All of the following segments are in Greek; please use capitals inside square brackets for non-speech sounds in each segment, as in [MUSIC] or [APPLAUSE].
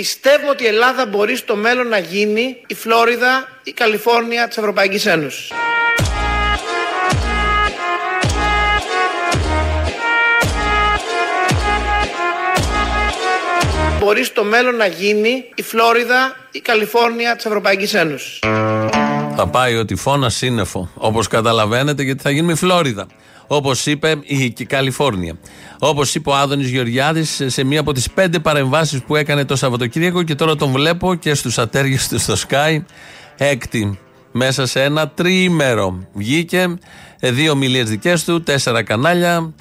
Πιστεύουμε ότι η Ελλάδα μπορεί στο μέλλον να γίνει η Φλόριδα, η Καλιφόρνια της Ευρωπαϊκής Ένωσης. Μπορεί στο μέλλον να γίνει η Φλόριδα, η Καλιφόρνια της Ευρωπαϊκής Ένωσης. Θα πάει ότι φώνας σύννεφο. Όπως καταλαβαίνετε, γιατί θα γίνουμε η Φλόριδα. Όπως είπε η Καλιφόρνια. Όπως είπε ο Άδωνης Γεωργιάδης σε μία από τις πέντε παρεμβάσεις που έκανε το Σαββατοκύριακο και τώρα τον βλέπω και στους ατέργε του στο Sky. Έκτη. Μέσα σε ένα τριήμερο. Βγήκε ε, δύο μιλίε δικές του, τέσσερα κανάλια.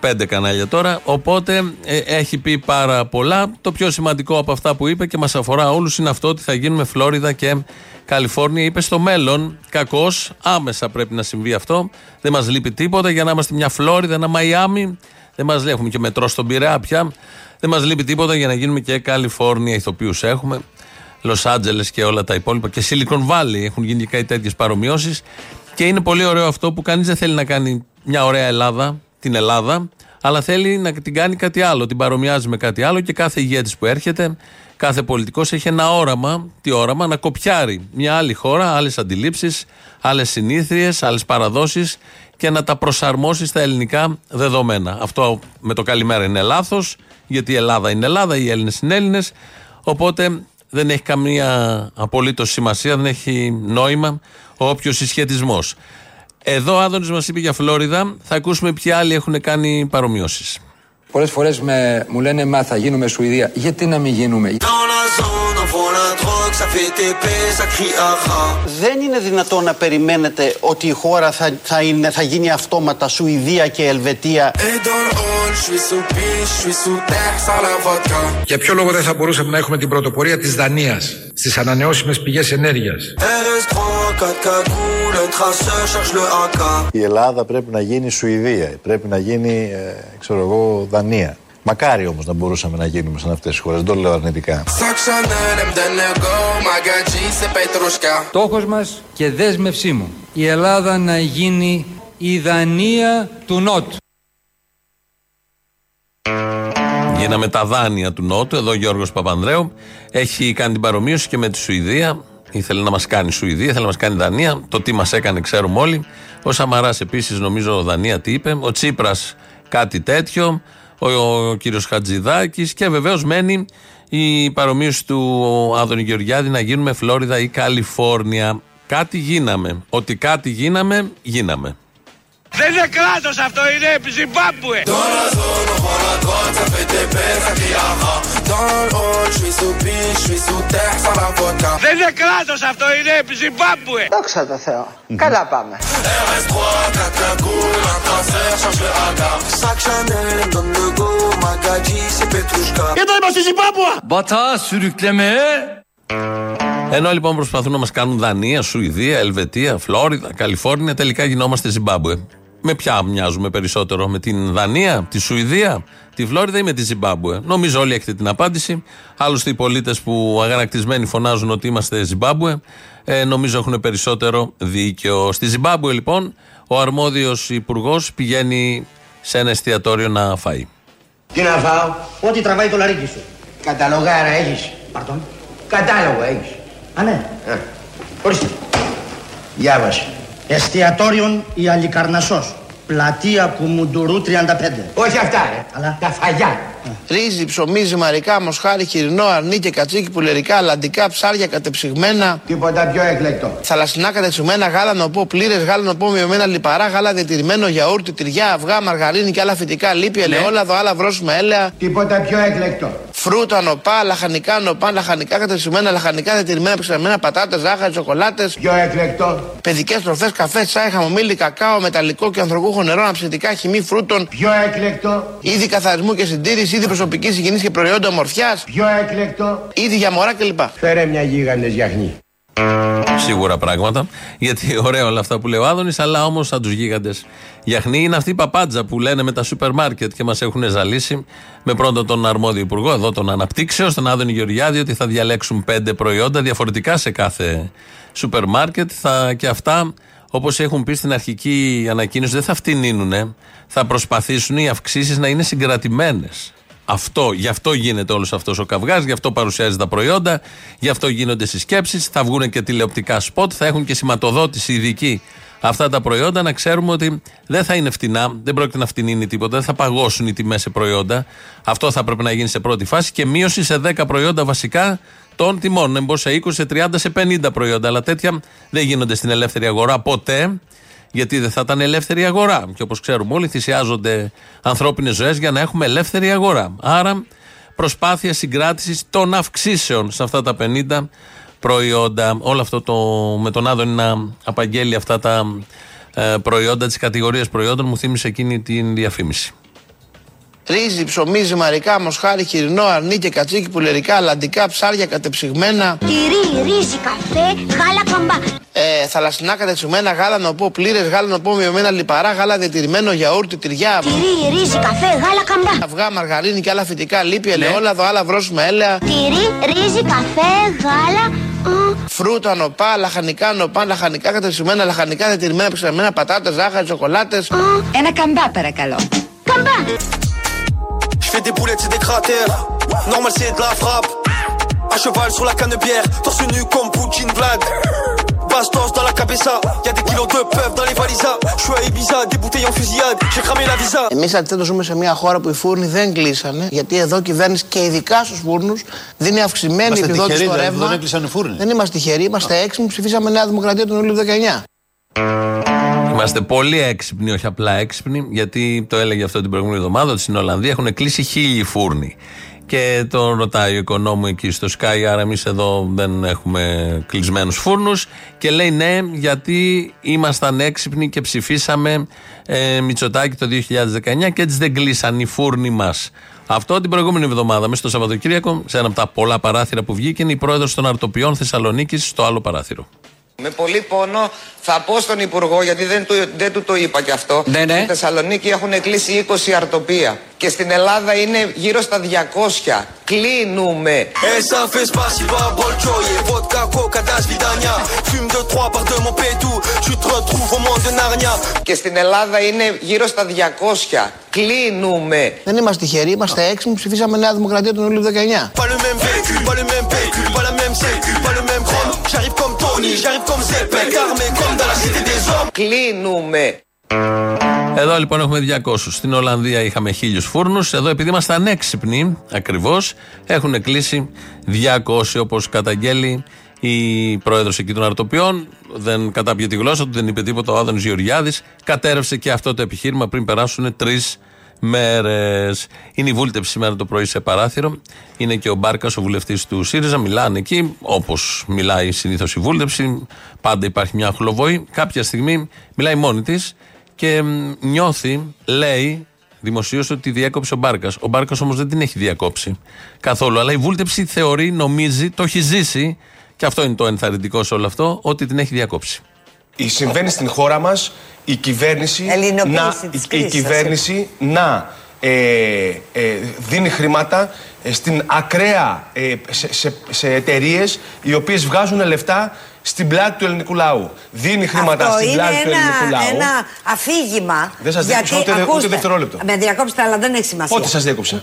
Πέντε κανάλια τώρα. Οπότε ε, έχει πει πάρα πολλά. Το πιο σημαντικό από αυτά που είπε και μας αφορά όλους είναι αυτό ότι θα γίνουμε Φλόριδα και Καλιφόρνια. Είπε στο μέλλον, κακώ, άμεσα πρέπει να συμβεί αυτό. Δεν μας λείπει τίποτα για να είμαστε μια Φλόριδα, ένα Μαϊάμι. Δεν μας λέει, έχουμε και μετρό στον Πειραιά πια. Δεν μας λείπει τίποτα για να γίνουμε και Καλιφόρνια. Ηθοποιούς έχουμε. Λος Άντζελες και όλα τα υπόλοιπα. Και Silicon Valley έχουν γίνει και τέτοιες παρομοιώσεις. Και είναι πολύ ωραίο αυτό που κανείς δεν θέλει να κάνει μια ωραία Ελλάδα, την Ελλάδα, αλλά θέλει να την κάνει κάτι άλλο. Την παρομοιάζει με κάτι άλλο και κάθε ηγέτης που έρχεται, κάθε πολιτικός έχει ένα όραμα, τι όραμα, να κοπιάρει μια άλλη χώρα, άλλες αντιλήψεις, άλλες συνήθειες, άλλες παραδόσεις και να τα προσαρμόσει στα ελληνικά δεδομένα. Αυτό με το καλημέρα είναι λάθος, γιατί η Ελλάδα είναι Ελλάδα, οι Έλληνες είναι Έλληνες. Οπότε δεν έχει καμία απολύτως σημασία, δεν έχει νόημα ο όποιος συσχετισμός. Εδώ ο Άδωνης μας είπε για Φλόριδα. Θα ακούσουμε ποιοι άλλοι έχουν κάνει παρομοιώσεις. Πολλές φορές με, μου λένε μα θα γίνουμε Σουηδία. Γιατί να μην γίνουμε; Δεν είναι δυνατόν να περιμένετε ότι η χώρα θα, θα, είναι, θα γίνει αυτόματα Σουηδία και Ελβετία; Για ποιο λόγο δεν θα μπορούσαμε να έχουμε την πρωτοπορία της Δανίας στις ανανεώσιμες πηγές ενέργειας; Η Ελλάδα πρέπει να γίνει Σουηδία, πρέπει να γίνει, ε, ξέρω εγώ, Δανία. Μακάρι όμως να μπορούσαμε να γίνουμε σαν αυτές τις χώρες. Δεν το λέω αρνητικά. Στόχος μας και δέσμευσή μου. Η Ελλάδα να γίνει η Δανία του Νότου. Γίναμε τα δάνεια του Νότου. Εδώ ο Γιώργος Παπανδρέου έχει κάνει την παρομοίωση και με τη Σουηδία. Ήθελε να μας κάνει Σουηδία, ήθελε να μας κάνει Δανία. Το τι μας έκανε ξέρουμε όλοι. Ο Σαμαράς επίσης, νομίζω, Δανία τι είπε. Ο Τσίπρας κάτι τέτοιο. Ο, ο κύριος Χατζηδάκης. Και βεβαίως μένει η παρομοίωση του Άδωνη Γεωργιάδη να γίνουμε Φλόριδα ή Καλιφόρνια. Κάτι γίναμε. Ότι κάτι γίναμε, γίναμε. Δεν είναι κράτος αυτό, είναι Ζιμπάμπουε. Δεν είναι κράτος αυτό, είναι Ζιμπάμπουε. Δόξα τω Θεώ. Καλά πάμε. Εδώ είμαστε Ζιμπάμπουα. Μπατά sürükleme. Ενώ λοιπόν προσπαθούν να μας κάνουν Δανία, Σουηδία, Ελβετία, Φλόριδα, Καλιφόρνια, τελικά γινόμαστε Ζιμπάμπουε. Με ποια μοιάζουμε περισσότερο, με την Δανία, τη Σουηδία, τη Φλόριδα ή με τη Ζιμπάμπουε; Νομίζω όλοι έχετε την απάντηση. Άλλωστε οι πολίτες που αγανακτισμένοι φωνάζουν ότι είμαστε Ζιμπάμπουε, ε, νομίζω έχουν περισσότερο δίκιο. Στη Ζιμπάμπουε λοιπόν, ο αρμόδιος υπουργός πηγαίνει σε ένα εστιατόριο να φάει. Τι να φάω, ό,τι τραβάει το λαρίκι σου. Καταλογάρα έχεις; Παρτών. Κατάλογο έχεις. Α, ναι. Ορίστε. Διάβασε. Εστιατόριον η Αλικαρνασσός. Πλατεία Κουμουντουρού 35. Όχι αυτά, ρε. Αλλά... Τα φαγιά. Ρύζι, ψωμί, ζυμαρικά, μοσχάρι, χοιρινό, αρνί και κατσίκι, πουλερικά, αλαντικά, ψάρια κατεψυγμένα. Τίποτα πιο εκλεκτό. Θαλασσινά κατεψυγμένα, γάλα νοπό, πλήρες, γάλα νοπό μειωμένα λιπαρά, γάλα διατηρημένο, γιαούρτι, τυριά, αυγά, μαργαρίνη και άλλα φυτικά, λίπη, ελαιόλαδο, άλλα βρώσιμα έλαια. Τίποτα πιο εκλεκτό. Φρούτα, νοπά, λαχανικά, νοπά, λαχανικά κατεψυγμένα, λαχανικά διατηρημένα, ψαγμένα, πατάτες, ζάχαρη, σοκολάτες. Πιο εκλεκτό. Παιδικές τροφές, καφέ, τσάι, χαμομήλι, κακάο, μεταλλικό και ανθρωπούχο νερό, αναψυντικά, χυμή φρούτων. Πιο εκλεκτό. Είδη καθαρισμού και συντήρηση, είδη προσωπικής υγιεινής και προϊόντα ομορφιάς. Πιο εκλεκτό. Είδη για μωρά κλπ. Φέρε μια γίγαντε γιαχνή. Σίγουρα πράγματα. Γιατί ωραία όλα αυτά που λέει ο Άδωνης, αλλά όμως σαν τους γίγαντες γιαχνί είναι αυτή η παπάντζα που λένε με τα σούπερ μάρκετ και μας έχουν ζαλίσει. Με πρώτον τον αρμόδιο υπουργό, εδώ τον Αναπτύξεως, τον Άδωνη Γεωργιάδη, ότι θα διαλέξουν πέντε προϊόντα διαφορετικά σε κάθε σούπερ μάρκετ. Θα, και αυτά, όπως έχουν πει στην αρχική ανακοίνωση, δεν θα φτηνύνουνε. Θα προσπαθήσουν οι αυξήσεις να είναι συγκρατημένες. Αυτό, γι' αυτό γίνεται όλος αυτός ο καυγάς, γι' αυτό παρουσιάζει τα προϊόντα, γι' αυτό γίνονται συσκέψεις. Θα βγουν και τηλεοπτικά σποτ, θα έχουν και σηματοδότηση ειδική αυτά τα προϊόντα. Να ξέρουμε ότι δεν θα είναι φτηνά, δεν πρόκειται να φτηνύνει τίποτα, δεν θα παγώσουν οι τιμές σε προϊόντα. Αυτό θα πρέπει να γίνει σε πρώτη φάση και μείωση σε 10 προϊόντα βασικά των τιμών. Να μπω σε 20, σε 30, σε 50 προϊόντα. Αλλά τέτοια δεν γίνονται στην ελεύθερη αγορά ποτέ γιατί δεν θα ήταν ελεύθερη αγορά. Και όπως ξέρουμε όλοι, θυσιάζονται ανθρώπινες ζωές για να έχουμε ελεύθερη αγορά. Άρα, προσπάθεια συγκράτησης των αυξήσεων σε αυτά τα 50 προϊόντα. Όλο αυτό το με τον Άδωνη να απαγγέλει αυτά τα ε, προϊόντα, τις κατηγορίες προϊόντων, μου θύμισε εκείνη την διαφήμιση. Ρύζι, ψωμί, ζυμαρικά, μοσχάρι, χοιρινό, αρνί και κατσίκι, πουλερικά, λαντικά, ψάρια κατεψυγμένα. Τυρί, ρύζι, καφέ, γάλα καμπά. Ε, θαλασσινά κατεψυγμένα, γάλα νοπό, πλήρες, γάλα νοπό, μειωμένα λιπαρά, γάλα διατηρημένο, γιαούρτι, τυριά. Τυρί, ρύζι, καφέ, γάλα καμπά. Αυγά, μαργαρίνη και άλλα φυτικά, λίπη, ελαιόλαδο, άλλα βρώσιμα έλαια. Τυρί, ρύζι, καφέ, γάλα. Φρούτα, νοπά, λαχανικά, νοπά, λαχανικά κατεψυγμένα, λαχανικά διατηρημένα, ψεγμένα, πατάτες, ζάχαρη, σοκολάτες. Ένα καμπά, παρακαλώ. Καμπά. Fais des boulettes, c'est des cratères. Normal, c'est de la frappe. À cheval sur la canne bière, torse nu comme Poutine Vlad. Bastos dans la cabeza, y'a des kilos de peuvent dans les valisas. Je suis à Ibiza, des bouteilles en fusillade, j'ai cramé la visa. Εμείς αντιθέτω ζούμε σε μια χώρα που οι φούρνοι δεν κλείσανε, γιατί εδώ η κυβέρνηση και ειδικά στους φούρνους δίνει αυξημένη Είμαστε επιδότηση τυχεροί, στο δηλαδή, ρεύμα. δεν έκλεισαν οι φούρνοι. Δεν είμαστε τυχεροί, είμαστε έξυπνοι. Ψηφίσαμε Νέα Δημοκρατία τον Ιούλιο 19. Είμαστε πολύ έξυπνοι, όχι απλά έξυπνοι, γιατί το έλεγε αυτό την προηγούμενη εβδομάδα ότι στην Ολλανδία έχουν κλείσει χίλιοι φούρνοι. Και τον ρωτάει ο οικονόμου εκεί στο Sky, άρα εμείς εδώ δεν έχουμε κλεισμένους φούρνους. Και λέει ναι, γιατί ήμασταν έξυπνοι και ψηφίσαμε ε, Μητσοτάκη το 2019 και έτσι δεν κλείσαν οι φούρνοι μας. Αυτό την προηγούμενη εβδομάδα, μέσα στο Σαββατοκύριακο, σε ένα από τα πολλά παράθυρα που βγήκε, είναι η πρόεδρος των Αρτοπιών Θεσσαλονίκης στο άλλο παράθυρο. Με πολύ πόνο θα πω στον Υπουργό, γιατί δεν του, δεν του το είπα κι αυτό. Ναι, ναι. Στη Θεσσαλονίκη έχουν κλείσει 20 αρτοπία. Και στην Ελλάδα είναι γύρω στα 200. Κλείνουμε. Et ça fait spasiba, bolchoye, vodka, coca, das vidania. Fume de trois par deux, mon pétou. Tu te retrouves au monde de Narnia. Και στην Ελλάδα είναι γύρω στα 200. Κλείνουμε. Δεν είμαστε τυχεροί, είμαστε έξυπνοι. Ψηφίσαμε Νέα Δημοκρατία τον Ιούλιο 19. Pas le même véhicule, pas le même véhicule, pas la même sécu, pas le même chrome. J'arrive comme Tony, j'arrive comme Zepek, armé comme dans la cité des hommes. Κλείνουμε. Εδώ λοιπόν έχουμε 200. Στην Ολλανδία είχαμε χίλιους φούρνους. Εδώ επειδή ήμασταν έξυπνοι ακριβώς, έχουν κλείσει 200 όπως καταγγέλει η πρόεδρος εκεί των Αρτοπιών. Δεν κατάπιε τη γλώσσα του, δεν είπε τίποτα ο Άδωνης Γεωργιάδης. Κατέρευσε και αυτό το επιχείρημα πριν περάσουν τρεις μέρες. Είναι η βούλτεψη σήμερα το πρωί σε παράθυρο. Είναι και ο Μπάρκας, ο βουλευτής του ΣΥΡΙΖΑ. Μιλάνε εκεί, όπως μιλάει συνήθως η βούλτεψη. Πάντα υπάρχει μια χλοβόη. Κάποια στιγμή μιλάει μόνη της και μ, νιώθει, λέει δημοσίως ότι διέκοψε ο Μπάρκας. Ο Μπάρκας όμως δεν την έχει διακόψει καθόλου. Αλλά η βούλτεψη θεωρεί, νομίζει, το έχει ζήσει και αυτό είναι το ενθαρρυντικό σε όλο αυτό, ότι την έχει διακόψει. Η συμβαίνει στην χώρα μας η κυβέρνηση Ελληνοποίηση να, της η κρίσης, κυβέρνηση να ε, ε, δίνει χρήματα ε, στην ακραία ε, σε, σε, σε εταιρείες οι οποίες βγάζουν λεφτά στην πλάτη του ελληνικού λαού. Δίνει χρήματα Αυτό στην είναι πλάτη του ελληνικού ένα, λαού. ένα αφήγημα. Δεν σας γιατί, διέκοψα ούτε- ούτε ακούστε, δευτερόλεπτο. Με διακόψετε, αλλά δεν έχει σημασία. Πότε σας διέκοψε.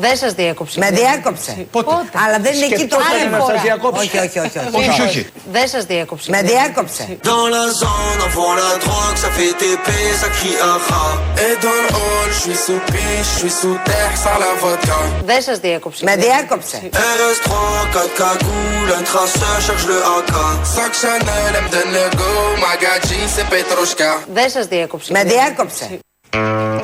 Δεν σα διέκοψε. Με διέκοψε. Πότε. Αλλά δεν είναι εκεί το Σκεφτόταν θέμα. να σας διακόψει. Όχι, όχι, όχι. όχι. Όχι, όχι. Δεν σα διέκοψε. Με διέκοψε. Dans la zone, on vend la drogue, ça fait TP, ça crie aha. Et dans le hall, je suis sous piche, je suis sous terre, ça la vodka. Δεν σα διέκοψε. Με διέκοψε. RS3, 4 cagoules, un traceur, cherche le AK. Sac Chanel, elle me donne le go, Magadji, c'est Petrushka. Δεν σα διέκοψε. Με διέκοψε.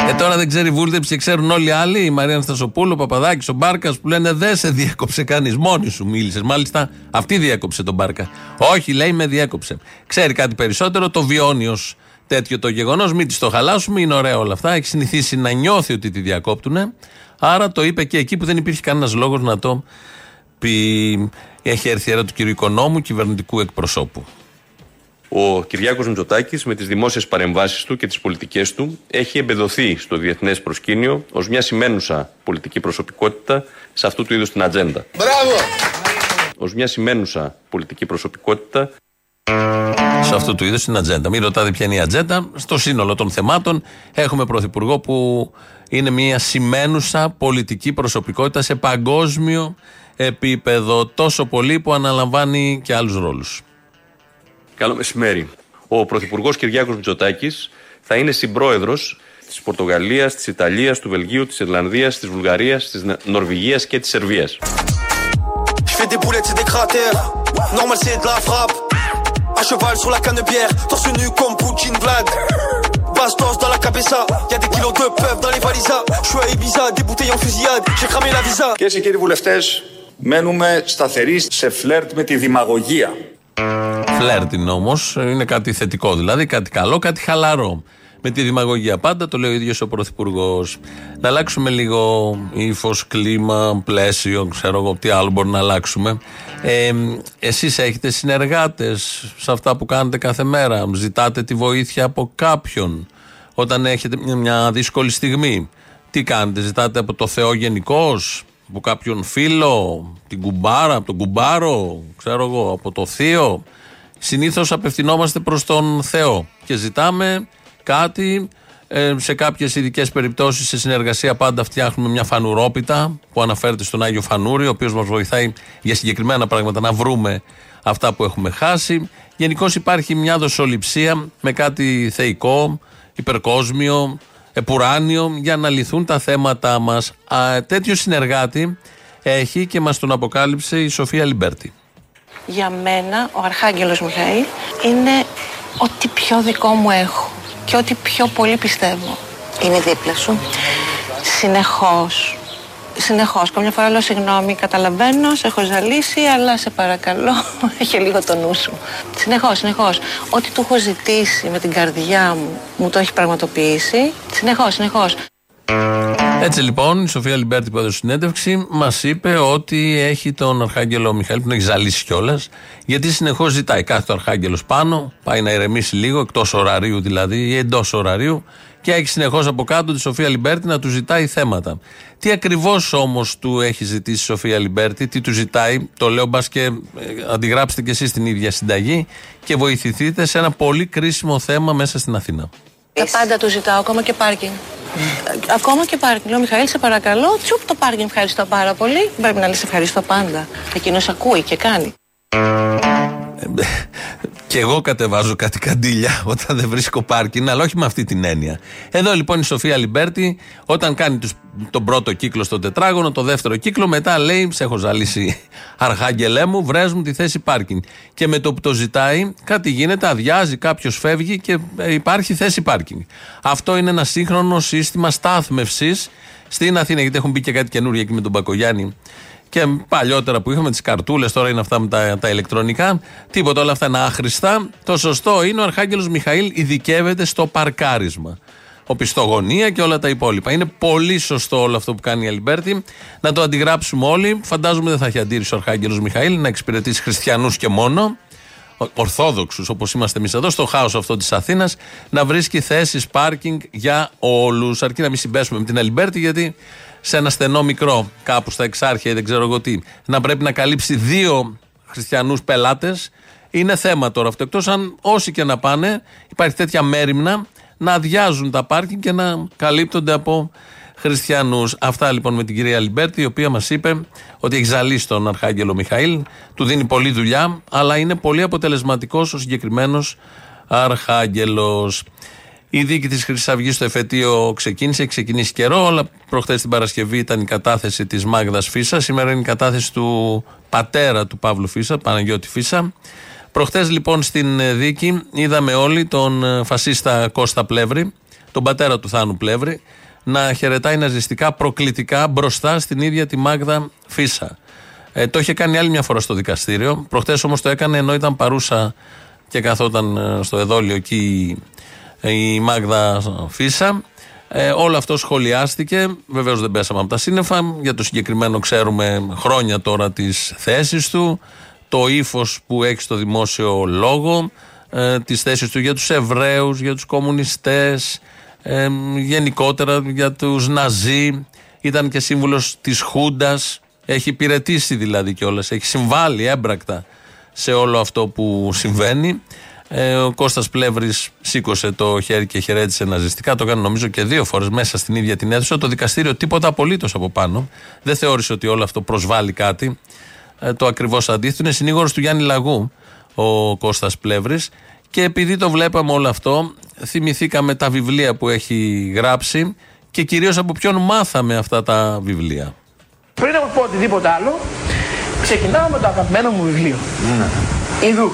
Ε, τώρα δεν ξέρει βούλτεψη και ξέρουν όλοι οι άλλοι. Η Μαρία Αναστασοπούλου, ο Παπαδάκης, ο Μπάρκας που λένε Δεν σε διέκοψε κανείς. Μόνη σου μίλησες. Μάλιστα αυτή διέκοψε τον Μπάρκα. Όχι, λέει με διέκοψε. Ξέρει κάτι περισσότερο, το βιώνει ως τέτοιο το γεγονός. Μην της το χαλάσουμε, είναι ωραία όλα αυτά. Έχει συνηθίσει να νιώθει ότι τη διακόπτουνε. Άρα το είπε και εκεί που δεν υπήρχε κανένας λόγος να το πει. Έχει έρθει η ώρα του κύριου Οικονόμου, κυβερνητικού εκπροσώπου. Ο Κυριάκος Μητσοτάκης με τις δημόσιες παρεμβάσεις του και τις πολιτικές του έχει εμπεδοθεί στο διεθνές προσκήνιο ως μια σημαίνουσα πολιτική προσωπικότητα σε αυτού του είδους την ατζέντα. Μπράβο! Ως μια σημαίνουσα πολιτική προσωπικότητα σε αυτού του είδους την ατζέντα. Μην ρωτάτε ποια είναι η ατζέντα. Στο σύνολο των θεμάτων έχουμε πρωθυπουργό που είναι μια σημαίνουσα πολιτική προσωπικότητα σε παγκόσμιο επίπεδο. Τόσο πολύ που αναλαμβάνει και άλλους ρόλους. Καλό μεσημέρι. Ο Πρωθυπουργό Κυριάκο Μητσοτάκη θα είναι συμπρόεδρο τη Πορτογαλία, τη Ιταλία, του Βελγίου, τη Ιρλανδία, τη Βουλγαρία, τη Νορβηγία και τη Σερβία. Bastos dans la Κυρίε et κύριοι βουλευτέ, μένουμε σταθεροί σε φλερτ με τη δημαγωγία. Φλερτ είναι όμως, είναι κάτι θετικό δηλαδή, κάτι καλό, κάτι χαλαρό. Με τη δημαγωγία πάντα, το λέει ο ίδιος ο Πρωθυπουργός. Να αλλάξουμε λίγο ύφος, κλίμα, πλαίσιο, ξέρω εγώ τι άλλο μπορεί να αλλάξουμε. Ε, Εσείς έχετε συνεργάτες σε αυτά που κάνετε κάθε μέρα; Ζητάτε τη βοήθεια από κάποιον όταν έχετε μια, μια δύσκολη στιγμή; Τι κάνετε, ζητάτε από το Θεό γενικώς, από κάποιον φίλο, την κουμπάρα, από τον κουμπάρο, ξέρω εγώ, από το θείο. Συνήθως απευθυνόμαστε προς τον Θεό και ζητάμε κάτι. Ε, σε κάποιες ειδικές περιπτώσεις, σε συνεργασία πάντα φτιάχνουμε μια φανουρόπιτα που αναφέρεται στον Άγιο Φανούρη, ο οποίος μας βοηθάει για συγκεκριμένα πράγματα να βρούμε αυτά που έχουμε χάσει. Γενικώς υπάρχει μια δοσοληψία με κάτι θεϊκό, υπερκόσμιο, επουράνιο για να λυθούν τα θέματα μας. Τέτοιο συνεργάτη έχει και μας τον αποκάλυψε η Σοφία Αλιμπέρτη. Για μένα ο Αρχάγγελος Μιχαήλ είναι ό,τι πιο δικό μου έχω και ό,τι πιο πολύ πιστεύω. Είναι δίπλα σου. Συνεχώς. Συνεχώς. Καμιά φορά λέω συγγνώμη, καταλαβαίνω, σε έχω ζαλίσει, αλλά σε παρακαλώ, [LAUGHS] έχει λίγο το νου σου. Συνεχώς, συνεχώς. Ό,τι του έχω ζητήσει με την καρδιά μου, μου το έχει πραγματοποιήσει. Συνεχώς, συνεχώς. Έτσι λοιπόν, η Σοφία Αλιμπέρτη που έδωσε συνέντευξη μας είπε ότι έχει τον Αρχάγγελο Μιχαήλ που τον έχει ζαλίσει κιόλας, γιατί συνεχώς ζητάει. Κάθεται ο Αρχάγγελος πάνω, πάει να ηρεμήσει λίγο, εκτός ωραρίου δηλαδή ή εντός ωραρίου, και έχει συνεχώς από κάτω τη Σοφία Αλιμπέρτη να του ζητάει θέματα. Τι ακριβώς όμως του έχει ζητήσει η Σοφία Αλιμπέρτη, τι του ζητάει, το λέω μπας και ε, αντιγράψετε κι εσείς την ίδια συνταγή και βοηθηθείτε σε ένα πολύ κρίσιμο θέμα μέσα στην Αθήνα. Τα πάντα του ζητάω, ακόμα και πάρκινγκ. Ακόμα και πάρκινγκ. Λέω, Μιχαήλ, σε παρακαλώ, τσουπ το πάρκινγκ, ευχαριστώ πάρα πολύ. Πρέπει να λες ευχαριστώ πάντα. Εκείνος ακούει και κάνει. Και εγώ κατεβάζω κάτι καντήλια [LAUGHS] όταν δεν βρίσκω πάρκινγκ, αλλά όχι με αυτή την έννοια. Εδώ λοιπόν η Σοφία Αλιμπέρτη, όταν κάνει τους, τον πρώτο κύκλο στο τετράγωνο, το δεύτερο κύκλο, μετά λέει: Σε έχω ζαλίσει, [LAUGHS] Αρχάγγελέ μου, βρες μου τη θέση πάρκινγκ. Και με το που το ζητάει, κάτι γίνεται, αδειάζει, κάποιος φεύγει και ε, υπάρχει θέση πάρκινγκ. Αυτό είναι ένα σύγχρονο σύστημα στάθμευσης στην Αθήνα, γιατί έχουν μπει και κάτι καινούργιο εκεί με τον Μπακογιάννη και παλιότερα που είχαμε τις καρτούλες, τώρα είναι αυτά με τα, τα ηλεκτρονικά. Τίποτα, όλα αυτά είναι άχρηστα. Το σωστό είναι ο Αρχάγγελος Μιχαήλ ειδικεύεται στο παρκάρισμα. Οπισθογωνία και όλα τα υπόλοιπα. Είναι πολύ σωστό όλο αυτό που κάνει η Αλιμπέρτη. Να το αντιγράψουμε όλοι. Φαντάζομαι δεν θα έχει αντίρρηση ο Αρχάγγελος Μιχαήλ να εξυπηρετήσει χριστιανούς και μόνο. Ορθόδοξους όπως είμαστε εμείς εδώ, στο χάος αυτό της Αθήνας, να βρίσκει θέσεις πάρκινγκ για όλους. Αρκεί να μην συμπέσουμε με την Αλιμπέρτη, γιατί σε ένα στενό μικρό, κάπου στα Εξάρχεια ή δεν ξέρω εγώ τι, να πρέπει να καλύψει δύο χριστιανούς πελάτες, είναι θέμα τώρα αυτό. Εκτός αν όσοι και να πάνε, υπάρχει τέτοια μέριμνα να αδειάζουν τα πάρκινγκ και να καλύπτονται από χριστιανούς. Αυτά λοιπόν με την κυρία Αλιμπέρτη, η οποία μας είπε ότι έχει ζαλίσει τον Αρχάγγελο Μιχαήλ, του δίνει πολλή δουλειά, αλλά είναι πολύ αποτελεσματικός ο συγκεκριμένος Αρχάγγελος. Η δίκη της Χρυσής Αυγής στο εφετείο ξεκίνησε, έχει ξεκινήσει καιρό, αλλά προχθές την Παρασκευή ήταν η κατάθεση της Μάγδας Φύσσα. Σήμερα είναι η κατάθεση του πατέρα του Παύλου Φύσσα, Παναγιώτη Φύσσα. Προχθές λοιπόν στην δίκη είδαμε όλοι τον φασίστα Κώστα Πλεύρη, τον πατέρα του Θάνου Πλεύρη, να χαιρετάει ναζιστικά προκλητικά μπροστά στην ίδια τη Μάγδα Φίσα. Ε, το είχε κάνει άλλη μια φορά στο δικαστήριο. Προχθές όμως το έκανε ενώ ήταν παρούσα και καθόταν ε, στο εδόλιο εκεί η Μάγδα Φίσα. Ε, όλο αυτό σχολιάστηκε. Βεβαίως δεν πέσαμε από τα σύννεφα. Για το συγκεκριμένο ξέρουμε χρόνια τώρα τις θέσεις του, το ύφος που έχει στο δημόσιο λόγο, ε, τις θέσεις του για τους Εβραίους, για τους κομμουνιστές, ε, γενικότερα για τους Ναζί. Ήταν και σύμβουλος της Χούντας. Έχει υπηρετήσει δηλαδή κιόλας. Έχει συμβάλει έμπρακτα σε όλο αυτό που συμβαίνει. Ε, ο Κώστας Πλεύρης σήκωσε το χέρι και χαιρέτησε ναζιστικά. Το έκανε νομίζω και δύο φορές μέσα στην ίδια την αίθουσα. Το δικαστήριο τίποτα απολύτως από πάνω. Δεν θεώρησε ότι όλο αυτό προσβάλλει κάτι. Ε, το ακριβώς αντίθετο. Είναι συνήγορος του Γιάννη Λαγού ο Κώστας Πλεύρης και επειδή το βλέπαμε όλο αυτό, θυμηθήκαμε τα βιβλία που έχει γράψει και κυρίως από ποιον μάθαμε αυτά τα βιβλία. Πριν από πω οτιδήποτε άλλο, ξεκινάω με το αγαπημένο μου βιβλίο. Ιδού.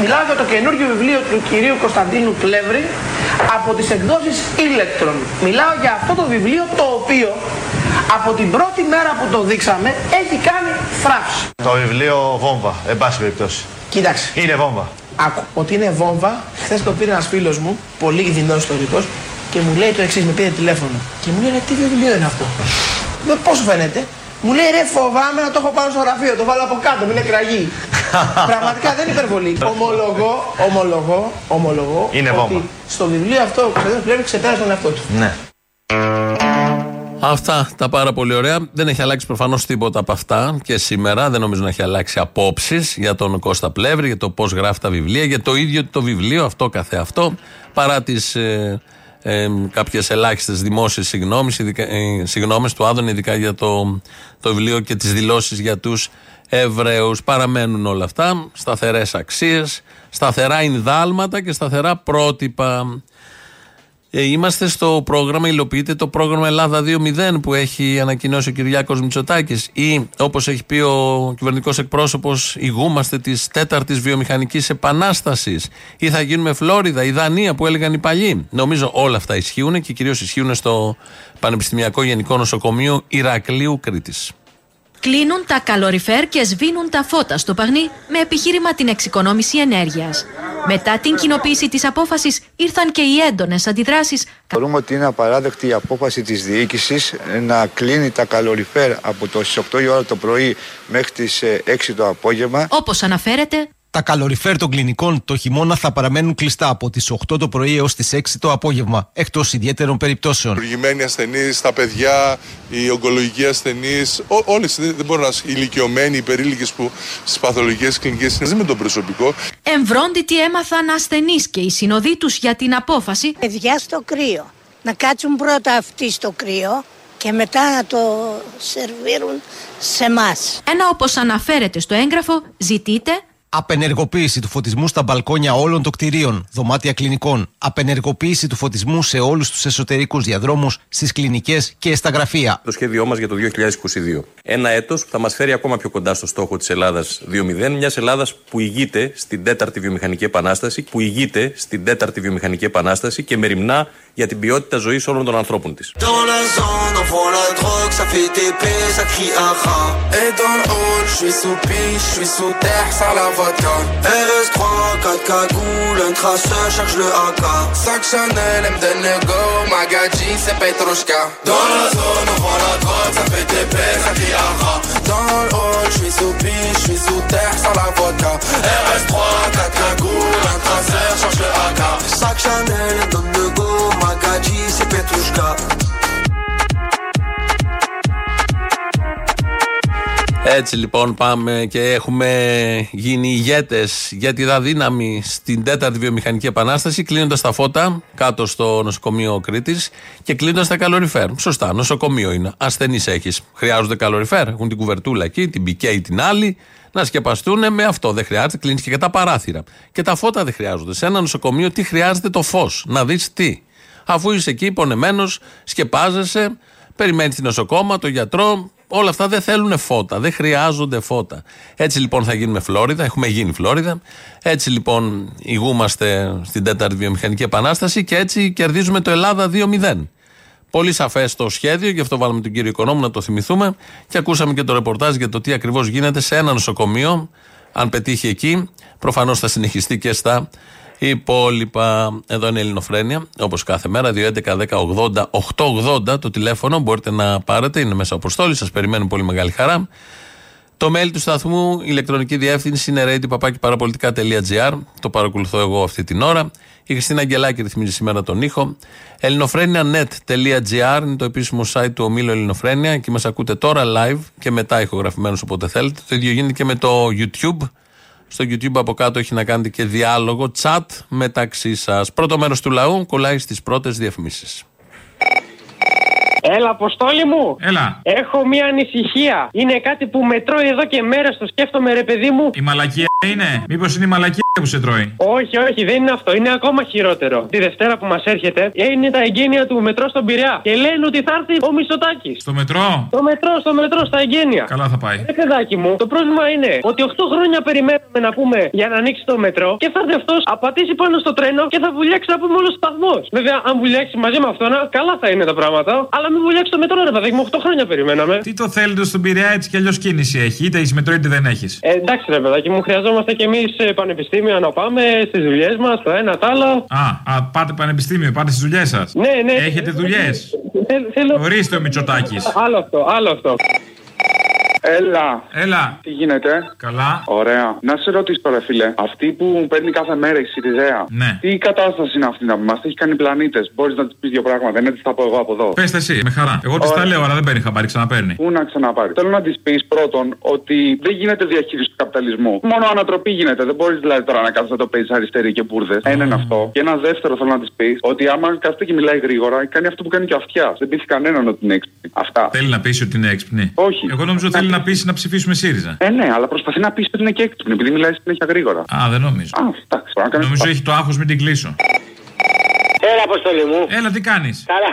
Μιλάω για το καινούργιο βιβλίο του κυρίου Κωνσταντίνου Πλεύρη από τις εκδόσεις Electron. Μιλάω για αυτό το βιβλίο το οποίο από την πρώτη μέρα που το δείξαμε έχει κάνει θράψη. Το βιβλίο βόμβα, εν πάση περιπτώσει. Κοίταξε. Είναι βόμβα. Άκου, ότι είναι βόμβα, χθες το πήρε ένας φίλος μου, πολύ δεινό ιστορικός, και μου λέει το εξής: Με πήρε τηλέφωνο. Και μου λέει: «Ρε, Τι βιβλίο είναι αυτό; Με πώς σου φαίνεται; Μου λέει: Ρε, φοβάμαι να το έχω πάνω στο γραφείο, το βάλω από κάτω, μην είναι κραγί. Πραγματικά δεν είναι υπερβολή. Ομολογώ, ομολογώ, ομολογώ. Είναι ότι βόμβα. Στο βιβλίο αυτό ο Κωνσταντίνο πρέπει ξεπέρασε τον εαυτό του. Ναι. Αυτά τα πάρα πολύ ωραία. Δεν έχει αλλάξει προφανώς τίποτα από αυτά και σήμερα. Δεν νομίζω να έχει αλλάξει απόψεις για τον Κώστα Πλεύρη, για το πώς γράφει τα βιβλία, για το ίδιο το βιβλίο, αυτό καθεαυτό, παρά τις ε, ε, κάποιες ελάχιστες δημόσιες συγγνώμες του Άδων, ειδικά για το, το βιβλίο και τις δηλώσεις για τους Εβραίους. Παραμένουν όλα αυτά. Σταθερές αξίες, σταθερά ενδάλματα και σταθερά πρότυπα. Ε, είμαστε στο πρόγραμμα, υλοποιείται το πρόγραμμα Ελλάδα 2.0 που έχει ανακοινώσει ο Κυριάκος Μητσοτάκης ή όπως έχει πει ο κυβερνητικός εκπρόσωπος ηγούμαστε της τέταρτης βιομηχανικής επανάστασης ή θα γίνουμε Φλόριδα, η Δανία που έλεγαν οι παλιοί. Νομίζω όλα αυτά ισχύουν και κυρίως ισχύουν στο Πανεπιστημιακό Γενικό Νοσοκομείο Ηρακλείου Κρήτης. Κλείνουν τα καλοριφέρ και σβήνουν τα φώτα στο Παγνί με επιχείρημα την εξοικονόμηση ενέργειας. Μετά την κοινοποίηση της απόφασης ήρθαν και οι έντονες αντιδράσεις Θεωρούμε ότι είναι απαράδεκτη η απόφαση της διοίκησης να κλείνει τα καλοριφέρ από το στις 8 η ώρα το πρωί μέχρι τις ε, 6 το απόγευμα. όπως αναφέρεται Τα καλοριφέρ των κλινικών το χειμώνα θα παραμένουν κλειστά από τις 8 το πρωί έως τις 6 το απόγευμα, εκτός ιδιαίτερων περιπτώσεων. Λειτουργημένοι ασθενείς, τα παιδιά, οι ογκολογικοί ασθενεί, όλες δεν μπορούν να οι ηλικιωμένοι, οι περίλικες που στις παθολογικές κλινικές είναι με τον προσωπικό. εμβρόντιτοι έμαθαν ασθενείς και οι συνοδοί τους για την απόφαση παιδιά στο κρύο. Να κάτσουν πρώτα αυτοί στο κρύο και μετά να το σερβίρουν σε εμάς. Ένα όπως αναφέρεται στο έγγραφο ζητείτε Απενεργοποίηση του φωτισμού στα μπαλκόνια όλων των κτηρίων, δωμάτια κλινικών. Απενεργοποίηση του φωτισμού σε όλους τους εσωτερικούς διαδρόμους, στις κλινικές και στα γραφεία. Το σχέδιό μας για το 2022. Ένα έτος που θα μας φέρει ακόμα πιο κοντά στο στόχο της Ελλάδας 2.0, μιας Ελλάδας που ηγείται στην τέταρτη βιομηχανική επανάσταση, που ηγείται στην τέταρτη βιομηχανική επανάσταση και μεριμνά για την ποιότητα ζωή όλων των ανθρώπων τη. Dans la zone, on vend la drogue, ça fait TP, ça crie un rat. Et dans le hall, je suis sous piche, je suis sous terre, ça la vodka. RS3, 4 cagoules, un traceur, charge le AK. Sac Chanel, M de Nego, Magadji, c'est Petrushka. Dans la zone, on vend la drogue, ça fait TP, ça crie un rat. Dans le hall, je suis sous piche, je suis sous terre, ça la vodka. RS3, 4 cagoules, un traceur, charge le AK. Sac Chanel, M de Nego, Magadji, c'est Petrushka. Έτσι λοιπόν πάμε και έχουμε γίνει ηγέτες για τη δύναμη στην τέταρτη βιομηχανική επανάσταση, κλείνοντας τα φώτα κάτω στο νοσοκομείο Κρήτης και κλείνοντας τα καλοριφέρ. Σωστά, νοσοκομείο είναι. Ασθενείς έχεις. Χρειάζονται καλοριφέρ. Έχουν την κουβερτούλα εκεί, την πικέ ή την άλλη. Να σκεπαστούν με αυτό. Δεν χρειάζεται. Κλείνεις και τα παράθυρα. Και τα φώτα δεν χρειάζονται. Σε ένα νοσοκομείο τι χρειάζεται το φως. Να δεις τι. Αφού είσαι εκεί πονεμένος, σκεπάζεσαι, περιμένεις την νοσοκόμα, το γιατρό, όλα αυτά δεν θέλουν φώτα, δεν χρειάζονται φώτα. Έτσι λοιπόν θα γίνουμε Φλόριδα, έχουμε γίνει Φλόριδα. Έτσι λοιπόν ηγούμαστε στην τέταρτη βιομηχανική επανάσταση και έτσι κερδίζουμε το Ελλάδα 2-0. Πολύ σαφές το σχέδιο, γι' αυτό βάλαμε τον κύριο Οικονόμου να το θυμηθούμε και ακούσαμε και το ρεπορτάζ για το τι ακριβώς γίνεται σε ένα νοσοκομείο. Αν πετύχει εκεί, προφανώς θα συνεχιστεί και στα υπόλοιπα. Εδώ είναι η Ελληνοφρένεια, όπως κάθε μέρα. 2.11.10.80.880 το τηλέφωνο. Μπορείτε να πάρετε, είναι μέσα αποστόλη. Σας περιμένουν πολύ μεγάλη χαρά. Το mail του σταθμού, η ηλεκτρονική διεύθυνση είναι radio.parapolitica.gr. Το παρακολουθώ εγώ αυτή την ώρα. Η Χριστίνα Αγγελάκη ρυθμίζει σήμερα τον ήχο. ελληνοφρένια.net.gr είναι το επίσημο site του ομίλου Ελληνοφρένια. Εκεί μας ακούτε τώρα live και μετά ηχογραφημένου όποτε θέλετε. Το ίδιο γίνεται και με το YouTube Στο YouTube από κάτω έχει να κάνετε και διάλογο, chat μεταξύ σας. Πρώτο μέρος του λαού κολλάει στις πρώτες διαφημίσεις. Έλα, Αποστόλη μου. Έλα. Έχω μία ανησυχία. Είναι κάτι που με τρώει εδώ και μέρες. Το σκέφτομαι, ρε παιδί μου. Η μαλακία είναι. Μήπως είναι η μαλακία που σε τρώει. Όχι, όχι, δεν είναι αυτό. Είναι ακόμα χειρότερο. Τη Δευτέρα που μας έρχεται είναι τα εγγένεια του μετρό στον Πειραιά. Και λένε ότι θα έρθει ο Μισοτάκης. Στο μετρό; Στο μετρό, στο μετρό, στα εγγένεια. Καλά θα πάει. Ε, παιδάκι μου, το πρόβλημα είναι ότι 8 χρόνια περιμένουμε να πούμε για να ανοίξει το μετρό και θα έρθει αυτός, απατήσει πάνω στο τρένο και θα βουλιάξει να πούμε όλος ο σταθμός. Βέβαια, αν βουλιάξει μαζί με αυτόν, καλά θα είναι τα πράγματα. Αλλά μην βουλιάξει το μετρό, ρε παιδάκι μου, 8 χρόνια περιμέναμε. Τι το θέλετε στον Πειραιά έτσι κι αλλιώς κίνηση έχει. Είτε έχει μετρό είτε δεν έχεις. Ε, εντάξει, ρε παιδάκι μου, χρειαζόμαστε κι εμείς πανεπιστήμιο να πάμε στις δουλειές μας, το ένα το άλλο. Α, α, πάτε πανεπιστήμιο, πάτε στις δουλειές σας. Ναι, ναι. Έχετε δουλειές. Θέλω... Ορίστε ο Μητσοτάκης. Άλλο αυτό, άλλο αυτό. Έλα. Έλα. Τι γίνεται; Καλά. Ωραία. Να σε ρωτήσω τώρα, φίλε. Αυτή που παίρνει κάθε μέρα η Σιριζέα. Ναι. Τι κατάσταση είναι αυτή να μα έχει κάνει πλανήτες. Μπορείς να της πεις δύο πράγματα. Δεν έτσι θα πω εγώ από εδώ. Πες εσύ, με χαρά. Εγώ της τα λέω, αλλά δεν παίρνει χαμπάρι, ξαναπαίρνει. Πού να ξαναπάρει; Θέλω να της πεις πρώτον ότι δεν γίνεται διαχείριση του καπιταλισμού. Μόνο ανατροπή γίνεται. Δεν μπορείς δηλαδή τώρα να κάθεσαι να το παίζεις αριστερή και μπουρδες. Ένα είναι αυτό. Και ένα δεύτερο θέλω να της πεις ότι άμα κάθεται και μιλάει γρήγορα, κάνει αυτό που κάνει και αυτιά. Δεν πείθει κανέναν ότι είναι έξυπνη. Αυτά. Θέλει να πει ότι είναι έξυπνη. Όχι. Εγώ νόμιζα ότι θέλει να πεις να ψηφίσουμε ΣΥΡΙΖΑ; Ε, ναι, αλλά προσπαθεί να πεις ότι είναι και έξυπνη επειδή μιλάει συνέχεια γρήγορα. Α, δεν νομίζω. Α, εντάξει. μπορεί να κάνεις Νομίζω αυτό. έχει το άγχος, μην την κλείσω. Έλα, Αποστολή μου. Έλα, τι κάνεις; Καλά.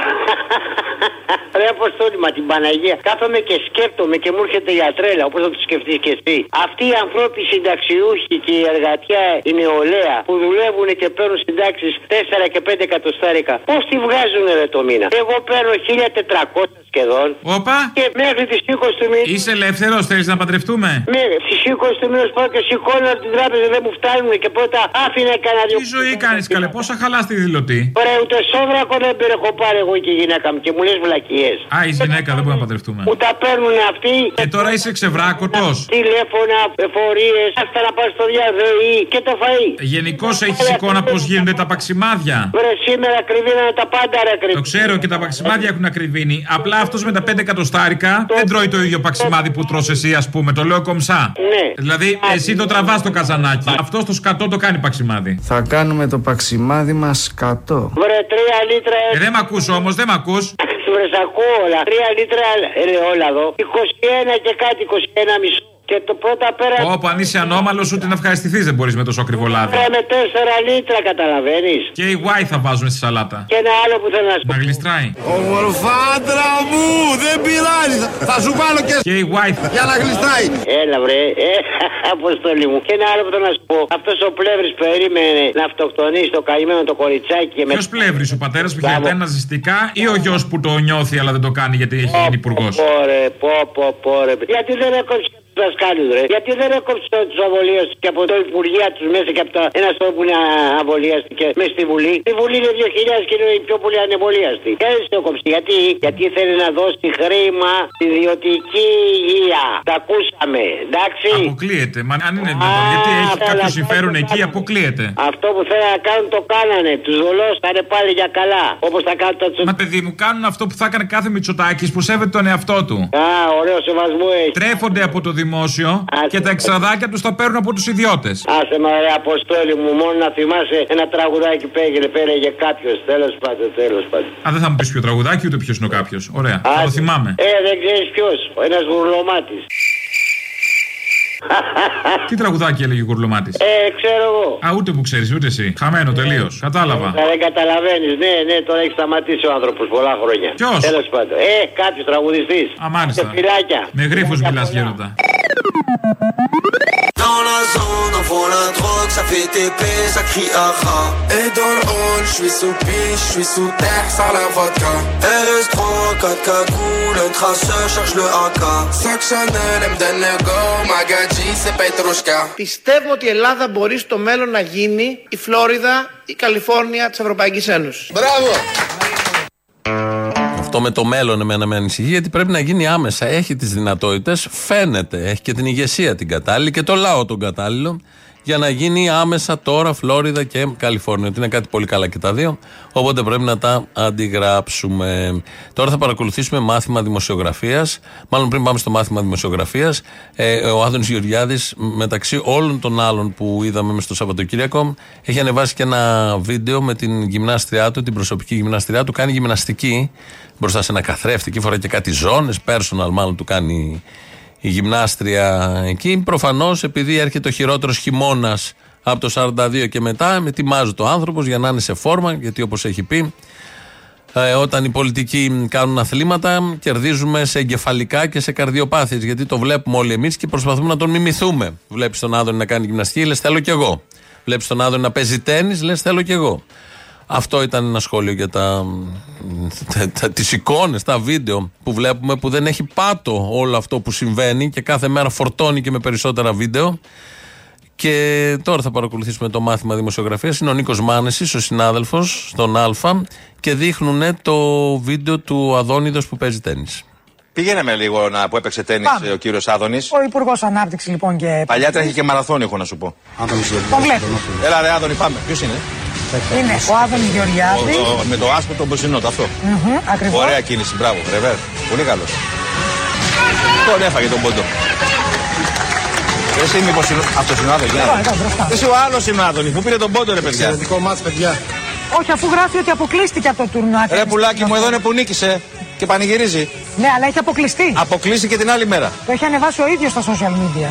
Ρε Αποστόλη, μα την Παναγία. Κάθομαι και σκέφτομαι και μου έρχεται για τρέλα, όπως θα το σκεφτείς και εσύ. Αυτοί οι ανθρώποι συνταξιούχοι και η εργατιά, η νεολαία, που δουλεύουν και παίρνουν συντάξεις 4 και 5 εκατοστάρικα, πώς τη βγάζουν ρε το μήνα; Εγώ παίρνω 1400 σχεδόν. Όπα. Και μέχρι τις 20 του μήνα. Είσαι ελεύθερος, θέλεις να παντρευτούμε; Ναι, στις 20 του μήνα πάω και σηκώνω από την τράπεζα, δεν μου φτάνουν και πρώτα άφηνα κανένα δυο. Τι ζωή κάνεις καλέ, πόσα χαλάς στη δηλωτή; Ωραία, ούτε σόβρακο δεν έχω πάρει εγώ και η γυναίκα μου και μου λες βλακίες. Α, είσαι γυναίκα, δεν μπορούμε να παντρευτούμε. Που τα παίρνουν αυτοί. Και τώρα είσαι ξεβράκωτος. Τηλέφωνα, εφορίες, αυτά να πας στο διαδροή και το φαΐ. Γενικώς έχεις εικόνα πώς γίνονται τα παξιμάδια. Βρε σήμερα κρυβίνανε τα πάντα ρε Το κρυβίνανε. ξέρω και τα παξιμάδια έχουν ακριβήνει. Απλά αυτός με τα 5 εκατοστάρικα δεν τρώει το ίδιο παξιμάδι που τρως εσύ, ας πούμε. Το λέω κομψά. Ναι. Δηλαδή, εσύ το τραβάς το καζανάκι. Αυτός το σκατό το κάνει παξιμάδι. Θα κάνουμε το παξιμάδι μας σκατό. Βρε τρία λίτρα. Ε, δεν μ' ακούς όμως, δεν μ' ακούς. Βρες σ' ακούω όλα. Τρία λίτρα ελαιόλαδο. 21 και κάτι, 21 μισό. Και το πρώτα πέρα. Όπω αν είσαι ανώμαλος, ούτε να ευχαριστηθείς δεν μπορείς με τόσο ακριβό λάδι. Πέρα με 4 λίτρα, καταλαβαίνεις. Και η Y θα βάζουμε στη σαλάτα. Και ένα άλλο που θέλω να σου Να γλιστράει. Ομορφάντρα μου, δεν πειράζει. Θα σου βάλω και... Και η Y θα. Για να γλιστράει. Έλα βρε, ε, αποστολή μου. Και ένα άλλο που θέλω να σου πω. Αυτός ο πλεύρης περίμενε να αυτοκτονήσει το καημένο το κοριτσάκι και με. Ποιος πλεύρης, ο πατέρας που χαιρετάει ναζιστικά ή ο γιος που το νιώθει αλλά δεν το κάνει γιατί έχει γίνει υπουργός; Πόρε, πω, πω, πόρε. Γιατί δεν έκοψε του δασκάλου, ρε. Γιατί δεν έκοψε τους αβολίαστου και από το Υπουργεία τους μέσα και από τα ένα στόχο που είναι αβολίαστηκε μέσα στη Βουλή. Στη Βουλή είναι 2.000 και είναι οι πιο πολλοί ανεβολίαστοι. Και δεν το έκοψε. Γιατί, γιατί θέλει να δώσει χρήμα στη ιδιωτική υγεία. Τα ακούσαμε, εντάξει. Αποκλείεται. Μα αν είναι δυνατόν, γιατί έχει καλά, κάποιο καλά, συμφέρον καλά. εκεί, αποκλείεται. Αυτό που θέλουν να κάνουν το κάνανε. Τους δολώσανε πάλι για καλά. Όπως θα κάνουν τα Μα παιδί μου, κάνουν αυτό που θα έκανε κάθε Μητσοτάκης που σέβεται τον εαυτό του. Α, ωραίο σεβασμό έχει. Τρέφονται από το δημόσιο και τα εξαδάκια τους τα παίρνουν από τους ιδιώτες. Άσε με ρε αποστόλη μου, μόνο να θυμάσαι ένα τραγουδάκι που έγινε, πέραγε κάποιος. Τέλος πάντων, τέλος πάντων. Α, δεν θα μου πεις ποιο τραγουδάκι, ούτε ποιος είναι ο κάποιος. Ωραία, θα το θυμάμαι. Ε, δεν ξέρεις ποιος. Ένας γουρλωμάτης. Τι τραγουδάκι έλεγε ο Κουρλωμάτη. Ε, ξέρω εγώ. Α, ούτε που ξέρεις, ούτε εσύ. Χαμένο τελείως. Κατάλαβα. Ε, δεν καταλαβαίνεις. Ναι, ναι, τώρα έχει σταματήσει ο άνθρωπος πολλά χρόνια. Ποιος; Τέλος πάντων. Ε, κάποιος τραγουδιστής. Α, μάλιστα. Σε φυλάκια. Με γρήφου μιλάς, γέροντα. Dans la zone, on voit la drogue, ça fait TP, ça crie aha. Et dans le hall, je suis sous piche, je suis sous terre, sans la vodka. RS3, 4 cagoules, un traceur, cherche le AK. Sac Chanel, elle me donne le go, Magadji, c'est Petrushka. Πιστεύω ότι η Ελλάδα μπορεί στο μέλλον να γίνει η Φλόριδα, η Καλιφόρνια της Ευρωπαϊκής Ένωσης. Μπράβο! Αυτό με το μέλλον εμένα με ανησυχεί γιατί πρέπει να γίνει άμεσα. Έχει τις δυνατότητες, φαίνεται. Έχει και την ηγεσία την κατάλληλη και το λαό τον κατάλληλο για να γίνει άμεσα τώρα Φλόριδα και Καλιφόρνια. Ότι είναι κάτι πολύ καλά και τα δύο. Οπότε πρέπει να τα αντιγράψουμε. Τώρα θα παρακολουθήσουμε μάθημα δημοσιογραφίας. Μάλλον πριν πάμε στο μάθημα δημοσιογραφίας, ε, ο Άδωνης Γεωργιάδης, μεταξύ όλων των άλλων που είδαμε μες στο Σαββατοκύριακο, έχει ανεβάσει και ένα βίντεο με την γυμνάστριά του, την προσωπική γυμνάστριά του. Κάνει γυμναστική μπροστά σε ένα καθρέφτη. Εκεί φοράει και κάτι ζώνες, personal μάλλον του κάνει η γυμνάστρια εκεί. Προφανώς επειδή έρχεται ο χειρότερος χειμώνας από το 42 και μετά, ετοιμάζει το άνθρωπος για να είναι σε φόρμα, γιατί όπως έχει πει, ε, όταν οι πολιτικοί κάνουν αθλήματα, κερδίζουμε σε εγκεφαλικά και σε καρδιοπάθειες Γιατί το βλέπουμε όλοι εμείς και προσπαθούμε να τον μιμηθούμε. Βλέπεις τον Άδωνη να κάνει γυμναστική, λες θέλω κι εγώ. Βλέπεις τον Άδωνη να παίζει τέννη, λες θέλω κι εγώ. Αυτό ήταν ένα σχόλιο για τα, τα, τα, τις εικόνες, τα βίντεο που βλέπουμε που δεν έχει πάτο όλο αυτό που συμβαίνει και κάθε μέρα φορτώνει και με περισσότερα βίντεο. Και τώρα θα παρακολουθήσουμε το μάθημα δημοσιογραφίας. Είναι ο Νίκος Μάνεσης, ο συνάδελφος στον Α και δείχνουν το βίντεο του Αδόνιδος που παίζει τέννις. Πήγαινε με λίγο να, που έπαιξε τέννη ο κύριος Άδωνης. Ο Υπουργός Ανάπτυξης λοιπόν και. Παλιά τρέχει και μαραθώνιο, έχω να σου πω. Τον βλέπω. Έλα, ρε Άδωνη, πάμε. Ποιος είναι; Είναι ο Άδωνης Γεωργιάδης. Το- Με το άσπρο τον μποσινό, το αυτό. Ακριβώς. Ωραία κίνηση, μπράβο. Ρεβέρ. Πολύ καλός. Τον έφαγε τον πόντο. Εσύ μήπως είναι αυτός είναι ο Άδωνης, για να Εδώ, δω. εδώ, μπροστά. Εσύ ο άλλος είναι ο Άδωνης, που πήρε τον πόντο ρε παιδιά. Εξαιρετικό μάτς παιδιά. Όχι, αφού γράφει ότι αποκλείστηκε από το τουρνουά. Ρε πουλάκι μου εδώ είναι που νίκησε και πανηγυρίζει. Ναι, αλλά έχει αποκλειστεί. Αποκλείστηκε την άλλη μέρα. Το έχει ανεβάσει ο ίδιος στα social media.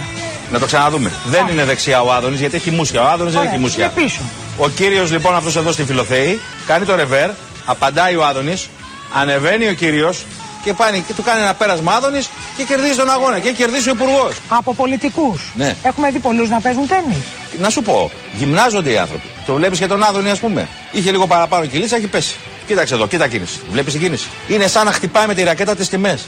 Να το ξαναδούμε. Δεν είναι δεξιά ο Άδωνης γιατί έχει μουσια. Ο Άδωνης δεν Ωραία, έχει μουσια. είναι πίσω. Ο κύριος λοιπόν αυτός εδώ στη Φιλοθέη κάνει το ρεβέρ, απαντάει ο Άδωνης, ανεβαίνει ο κύριος και, πάνει, και του κάνει ένα πέρασμα Άδωνης και κερδίζει τον αγώνα και έχει κερδίσει ο υπουργός. Από πολιτικούς. Ναι. Έχουμε δει πολλούς να παίζουν τέννη. Να σου πω, γυμνάζονται οι άνθρωποι. Το βλέπεις και τον Άδωνη, ας πούμε. Είχε λίγο παραπάνω κυλίτσα, έχει πέσει. Κοίταξε εδώ, κοίτα κίνηση. Βλέπεις την κίνηση; Είναι σαν να χτυπάει με τη ρακέτα τις τιμές.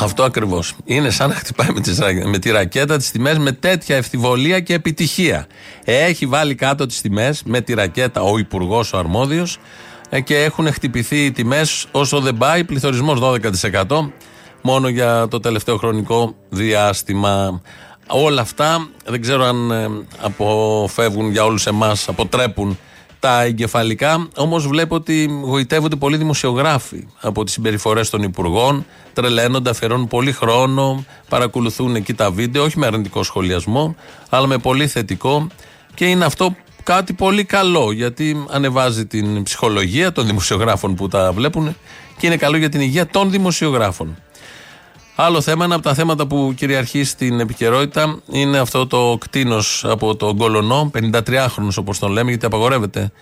Αυτό ακριβώς. Είναι σαν να χτυπάει με, τις, ρα- με τη ρακέτα τις τιμές με τέτοια ευθυβολία και επιτυχία. Έχει βάλει κάτω τις τιμές με τη ρακέτα ο υπουργός, ο αρμόδιος, και έχουν χτυπηθεί οι τιμές όσο δεν πάει. Πληθωρισμός 12% μόνο για το τελευταίο χρονικό διάστημα. Όλα αυτά δεν ξέρω αν ε, αποφεύγουν για όλους εμάς, αποτρέπουν τα εγκεφαλικά. Όμως βλέπω ότι γοητεύονται πολλοί δημοσιογράφοι από τις συμπεριφορές των υπουργών. Τρελαίνονται, αφιερώνουν πολύ χρόνο, παρακολουθούν εκεί τα βίντεο, όχι με αρνητικό σχολιασμό, αλλά με πολύ θετικό. Και είναι αυτό κάτι πολύ καλό, γιατί ανεβάζει την ψυχολογία των δημοσιογράφων που τα βλέπουν και είναι καλό για την υγεία των δημοσιογράφων. Άλλο θέμα, ένα από τα θέματα που κυριαρχεί στην επικαιρότητα είναι αυτό το κτίνος από τον Κολονό, 53χρονο όπως τον λέμε, γιατί απαγορεύεται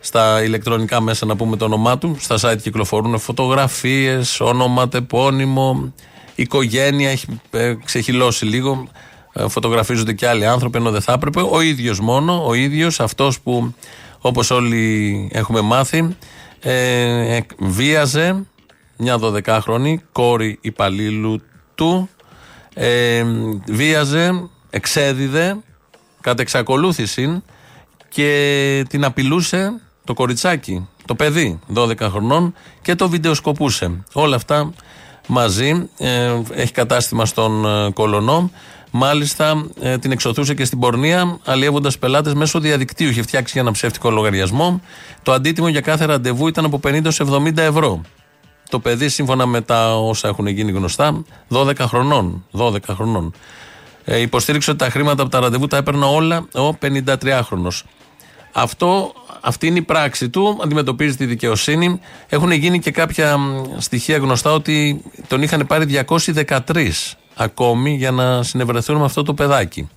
στα ηλεκτρονικά μέσα να πούμε το όνομά του. Στα site κυκλοφορούν φωτογραφίες, όνομα, τεπώνυμο, οικογένεια, έχει ε, ξεχυλώσει λίγο. Ε, φωτογραφίζονται και άλλοι άνθρωποι ενώ δεν θα έπρεπε. Ο ίδιος μόνο, ο ίδιος, αυτός που όπως όλοι έχουμε μάθει, ε, εκ- βίαζε μια 12χρονη κόρη υπαλλήλου του, ε, βίαζε, εξέδιδε κατά εξακολούθηση και την απειλούσε το κοριτσάκι, το παιδί 12 χρονών και το βιντεοσκοπούσε. Όλα αυτά μαζί ε, έχει κατάστημα στον ε, Κολονό. Μάλιστα ε, την εξωθούσε και στην πορνεία, αλλιεύοντας πελάτες μέσω διαδικτύου. Είχε φτιάξει για ένα ψεύτικο λογαριασμό. Το αντίτιμο για κάθε ραντεβού ήταν από 50 σε 70 ευρώ. Το παιδί, σύμφωνα με τα όσα έχουν γίνει γνωστά, 12 χρονών. 12 χρονών. Ε, υποστήριξε ότι τα χρήματα από τα ραντεβού τα έπαιρνε όλα ο 53χρονο. Αυτό, αυτή είναι η πράξη του, αντιμετωπίζει τη δικαιοσύνη. Έχουν γίνει και κάποια μ, στοιχεία γνωστά ότι τον είχαν πάρει 213 ακόμη για να συνευρεθούν με αυτό το παιδάκι.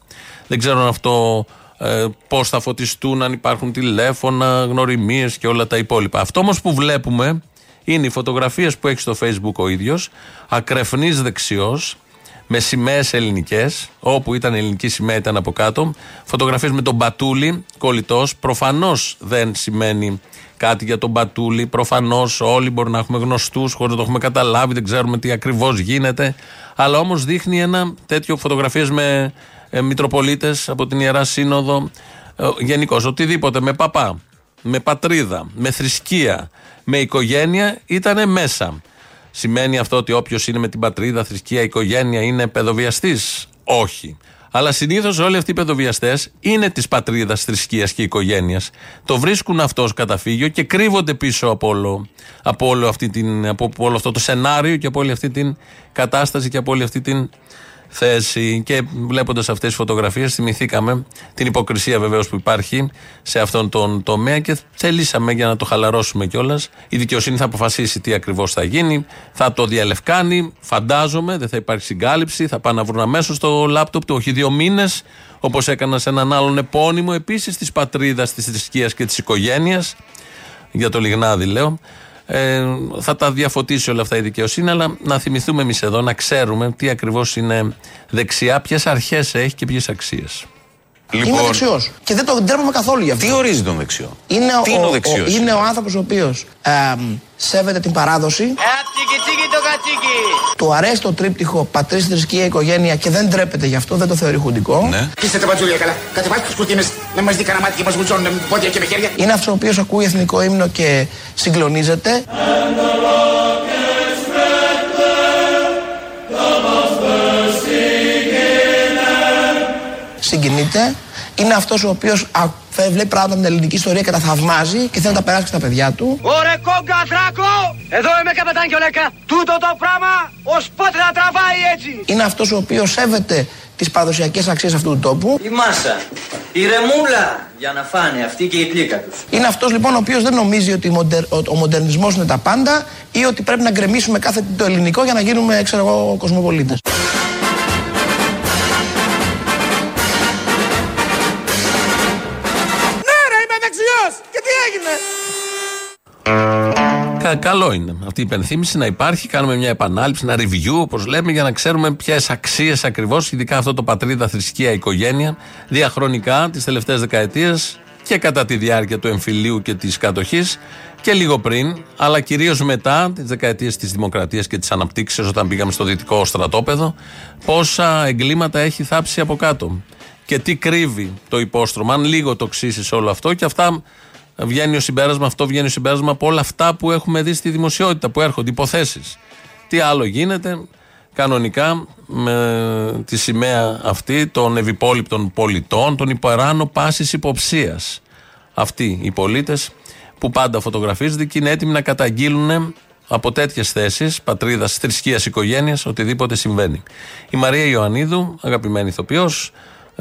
Δεν ξέρω αν αυτό ε, πώς θα φωτιστούν, αν υπάρχουν τηλέφωνα, γνωριμίες και όλα τα υπόλοιπα. Αυτό όμως που βλέπουμε είναι οι φωτογραφίες που έχει στο Facebook ο ίδιος, ακρεφνής δεξιός, με σημαίες ελληνικές, όπου ήταν ελληνική σημαία ήταν από κάτω. Φωτογραφίες με τον Μπατούλη, κολλητός. Προφανώς δεν σημαίνει κάτι για τον Μπατούλη. Προφανώς όλοι μπορεί να έχουμε γνωστούς χωρίς να το έχουμε καταλάβει, δεν ξέρουμε τι ακριβώς γίνεται. Αλλά όμως δείχνει ένα τέτοιο φωτογραφίες με ε, Μητροπολίτες από την Ιερά Σύνοδο. Ε, Γενικώς, οτιδήποτε με παπά, με πατρίδα, με θρησκεία, με οικογένεια ήταν μέσα. Σημαίνει αυτό ότι όποιος είναι με την πατρίδα, θρησκεία, οικογένεια είναι παιδοβιαστής; Όχι. Αλλά συνήθως όλοι αυτοί οι παιδοβιαστές είναι της πατρίδας, θρησκείας και οικογένειας. Το βρίσκουν αυτό ως καταφύγιο και κρύβονται πίσω από όλο, από, όλο αυτή την, από όλο αυτό το σενάριο και από όλη αυτή την κατάσταση και από όλη αυτή την θέση. Και βλέποντας αυτές τις φωτογραφίες, θυμηθήκαμε την υποκρισία βεβαίως που υπάρχει σε αυτόν τον τομέα και θελήσαμε για να το χαλαρώσουμε κιόλας. Η δικαιοσύνη θα αποφασίσει τι ακριβώς θα γίνει, θα το διαλευκάνει. Φαντάζομαι, δεν θα υπάρχει συγκάλυψη, θα πάνε να βρουν αμέσως το λάπτοπ του, όχι δύο μήνες, όπως έκανα σε έναν άλλον επώνυμο επίσης της πατρίδας, της θρησκείας και της οικογένειας. Για το Λιγνάδι λέω. Ε, θα τα διαφωτίσει όλα αυτά η δικαιοσύνη, αλλά να θυμηθούμε εμείς εδώ, να ξέρουμε τι ακριβώς είναι δεξιά, ποιες αρχές έχει και ποιες αξίες. Είμαι δεξιός. Και δεν το ντρέπομαι καθόλου γι' αυτό. Τι ορίζει τον δεξιό; Είναι Τι ο, είναι ο ο- δεξιός; είναι ο άνθρωπος ο οποίος σέβεται την παράδοση. Του αρέσει το τρίπτυχο πατρί, θρησκεία, οικογένεια και δεν ντρέπεται γι' αυτό, δεν το θεωρεί χουντικό. Ναι. Κλείστε τα μπατζούλια καλά. Κατεβάστε τους κουρτίνες να μας δει κανένα μάτι και μας βουτσώνουν με πόδια και με χέρια. Είναι αυτός ο οποίος ακούει εθνικό ύμνο και συγκλονίζεται. Συγκινείται. Είναι αυτός ο οποίος βλέπει πράγματα με την ελληνική ιστορία και τα θαυμάζει και θέλει να τα περάσει και στα παιδιά του. Ωρε κόγκα δράκο! Εδώ είμαι καπετάν και ολέκα. Τούτο το πράγμα ως πότε θα τραβάει έτσι. Είναι αυτός ο οποίος σέβεται τις παραδοσιακές αξίες αυτού του τόπου. Η μάσα, η ρεμούλα για να φάνε αυτή και η κλίκα τους. Είναι αυτός λοιπόν ο οποίος δεν νομίζει ότι ο, μοντερ, ο, ο μοντερνισμός είναι τα πάντα ή ότι πρέπει να γκρεμίσουμε κάθε τι το ελληνικό για να γίνουμε, ξέρω εγώ, κοσμοπολίτες. Ναι, ρε, είμαι δεξιός! Και τι έγινε! Κα- καλό είναι αυτή η υπενθύμηση να υπάρχει. Κάνουμε μια επανάληψη, ένα review, όπως λέμε, για να ξέρουμε ποιες αξίες ακριβώς, ειδικά αυτό το πατρίδα, θρησκεία, οικογένεια, διαχρονικά τις τελευταίες δεκαετίες και κατά τη διάρκεια του εμφυλίου και της κατοχής και λίγο πριν, αλλά κυρίως μετά τις δεκαετίες της δημοκρατίας και της αναπτύξεως, όταν πήγαμε στο δυτικό στρατόπεδο, πόσα εγκλήματα έχει θάψει από κάτω. Και τι κρύβει το υπόστρωμα. Αν λίγο το ξύσει όλο αυτό και αυτά βγαίνει ο συμπέρασμα, αυτό βγαίνει ο συμπέρασμα από όλα αυτά που έχουμε δει στη δημοσιότητα, που έρχονται, υποθέσεις. Τι άλλο γίνεται, κανονικά με τη σημαία αυτή των ευυπόλοιπτων πολιτών, των υπεράνω πάσης υποψίας. Αυτοί οι πολίτες που πάντα φωτογραφίζονται και είναι έτοιμοι να καταγγείλουν από τέτοιες θέσεις, πατρίδας, θρησκείας, οικογένεια, οτιδήποτε συμβαίνει. Η Μαρία Ιωαννίδου, αγαπημένη ηθοποιός,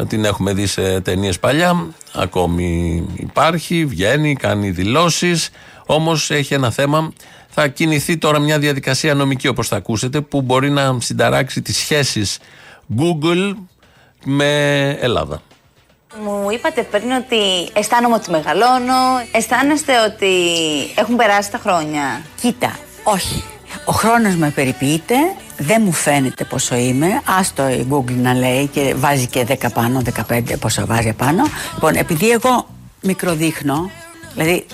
την έχουμε δει σε ταινίες παλιά. Ακόμη υπάρχει, βγαίνει, κάνει δηλώσεις. Όμως έχει ένα θέμα. Θα κινηθεί τώρα μια διαδικασία νομική, όπως θα ακούσετε, που μπορεί να συνταράξει τις σχέσεις Google με Ελλάδα. Μου είπατε πριν ότι αισθάνομαι ότι μεγαλώνω. Αισθάνεστε ότι έχουν περάσει τα χρόνια. Κοίτα, όχι. Ο χρόνος με περιποιείται, δεν μου φαίνεται πόσο είμαι. Άστο η Google να λέει και βάζει και 10 πάνω, 15 πόσο βάζει πάνω. Λοιπόν, επειδή εγώ μικροδείχνω, δηλαδή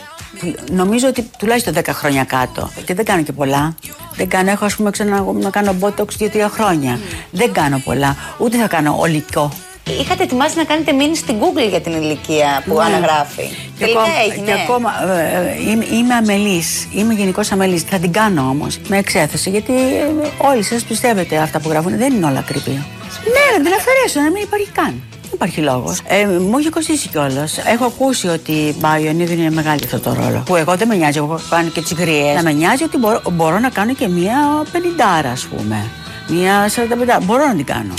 νομίζω ότι τουλάχιστον 10 χρόνια κάτω και δεν κάνω και πολλά. Δεν κάνω, έχω ας πούμε ξανά να κάνω botox 2-3 χρόνια. Δεν κάνω πολλά, ούτε θα κάνω ολικό. Είχατε ετοιμάσει να κάνετε μήνυση στην Google για την ηλικία που Ναι. αναγράφει. Και Τελικά ακόμα, έγινε. και ακόμα ε, ε, είμαι, είμαι αμελής, είμαι γενικώ αμελής. Θα την κάνω όμως με εξέθεση γιατί ε, όλοι σας πιστεύετε αυτά που γράφουν. Δεν είναι όλα ακριβή. Ναι, να την αφαιρέσω, να μην υπάρχει καν. Δεν υπάρχει λόγος. Ε, μου έχει κοστίσει κιόλας. Έχω ακούσει ότι μπα, η Ιωνίδου είναι μεγάλη αυτό το ρόλο. Που εγώ δεν με νοιάζει, εγώ κάνω και τι γριέ. Να με νοιάζει ότι μπορώ, μπορώ να κάνω και μία πενιντάρα, ας πούμε. Μία 45. Μπορώ να την κάνω.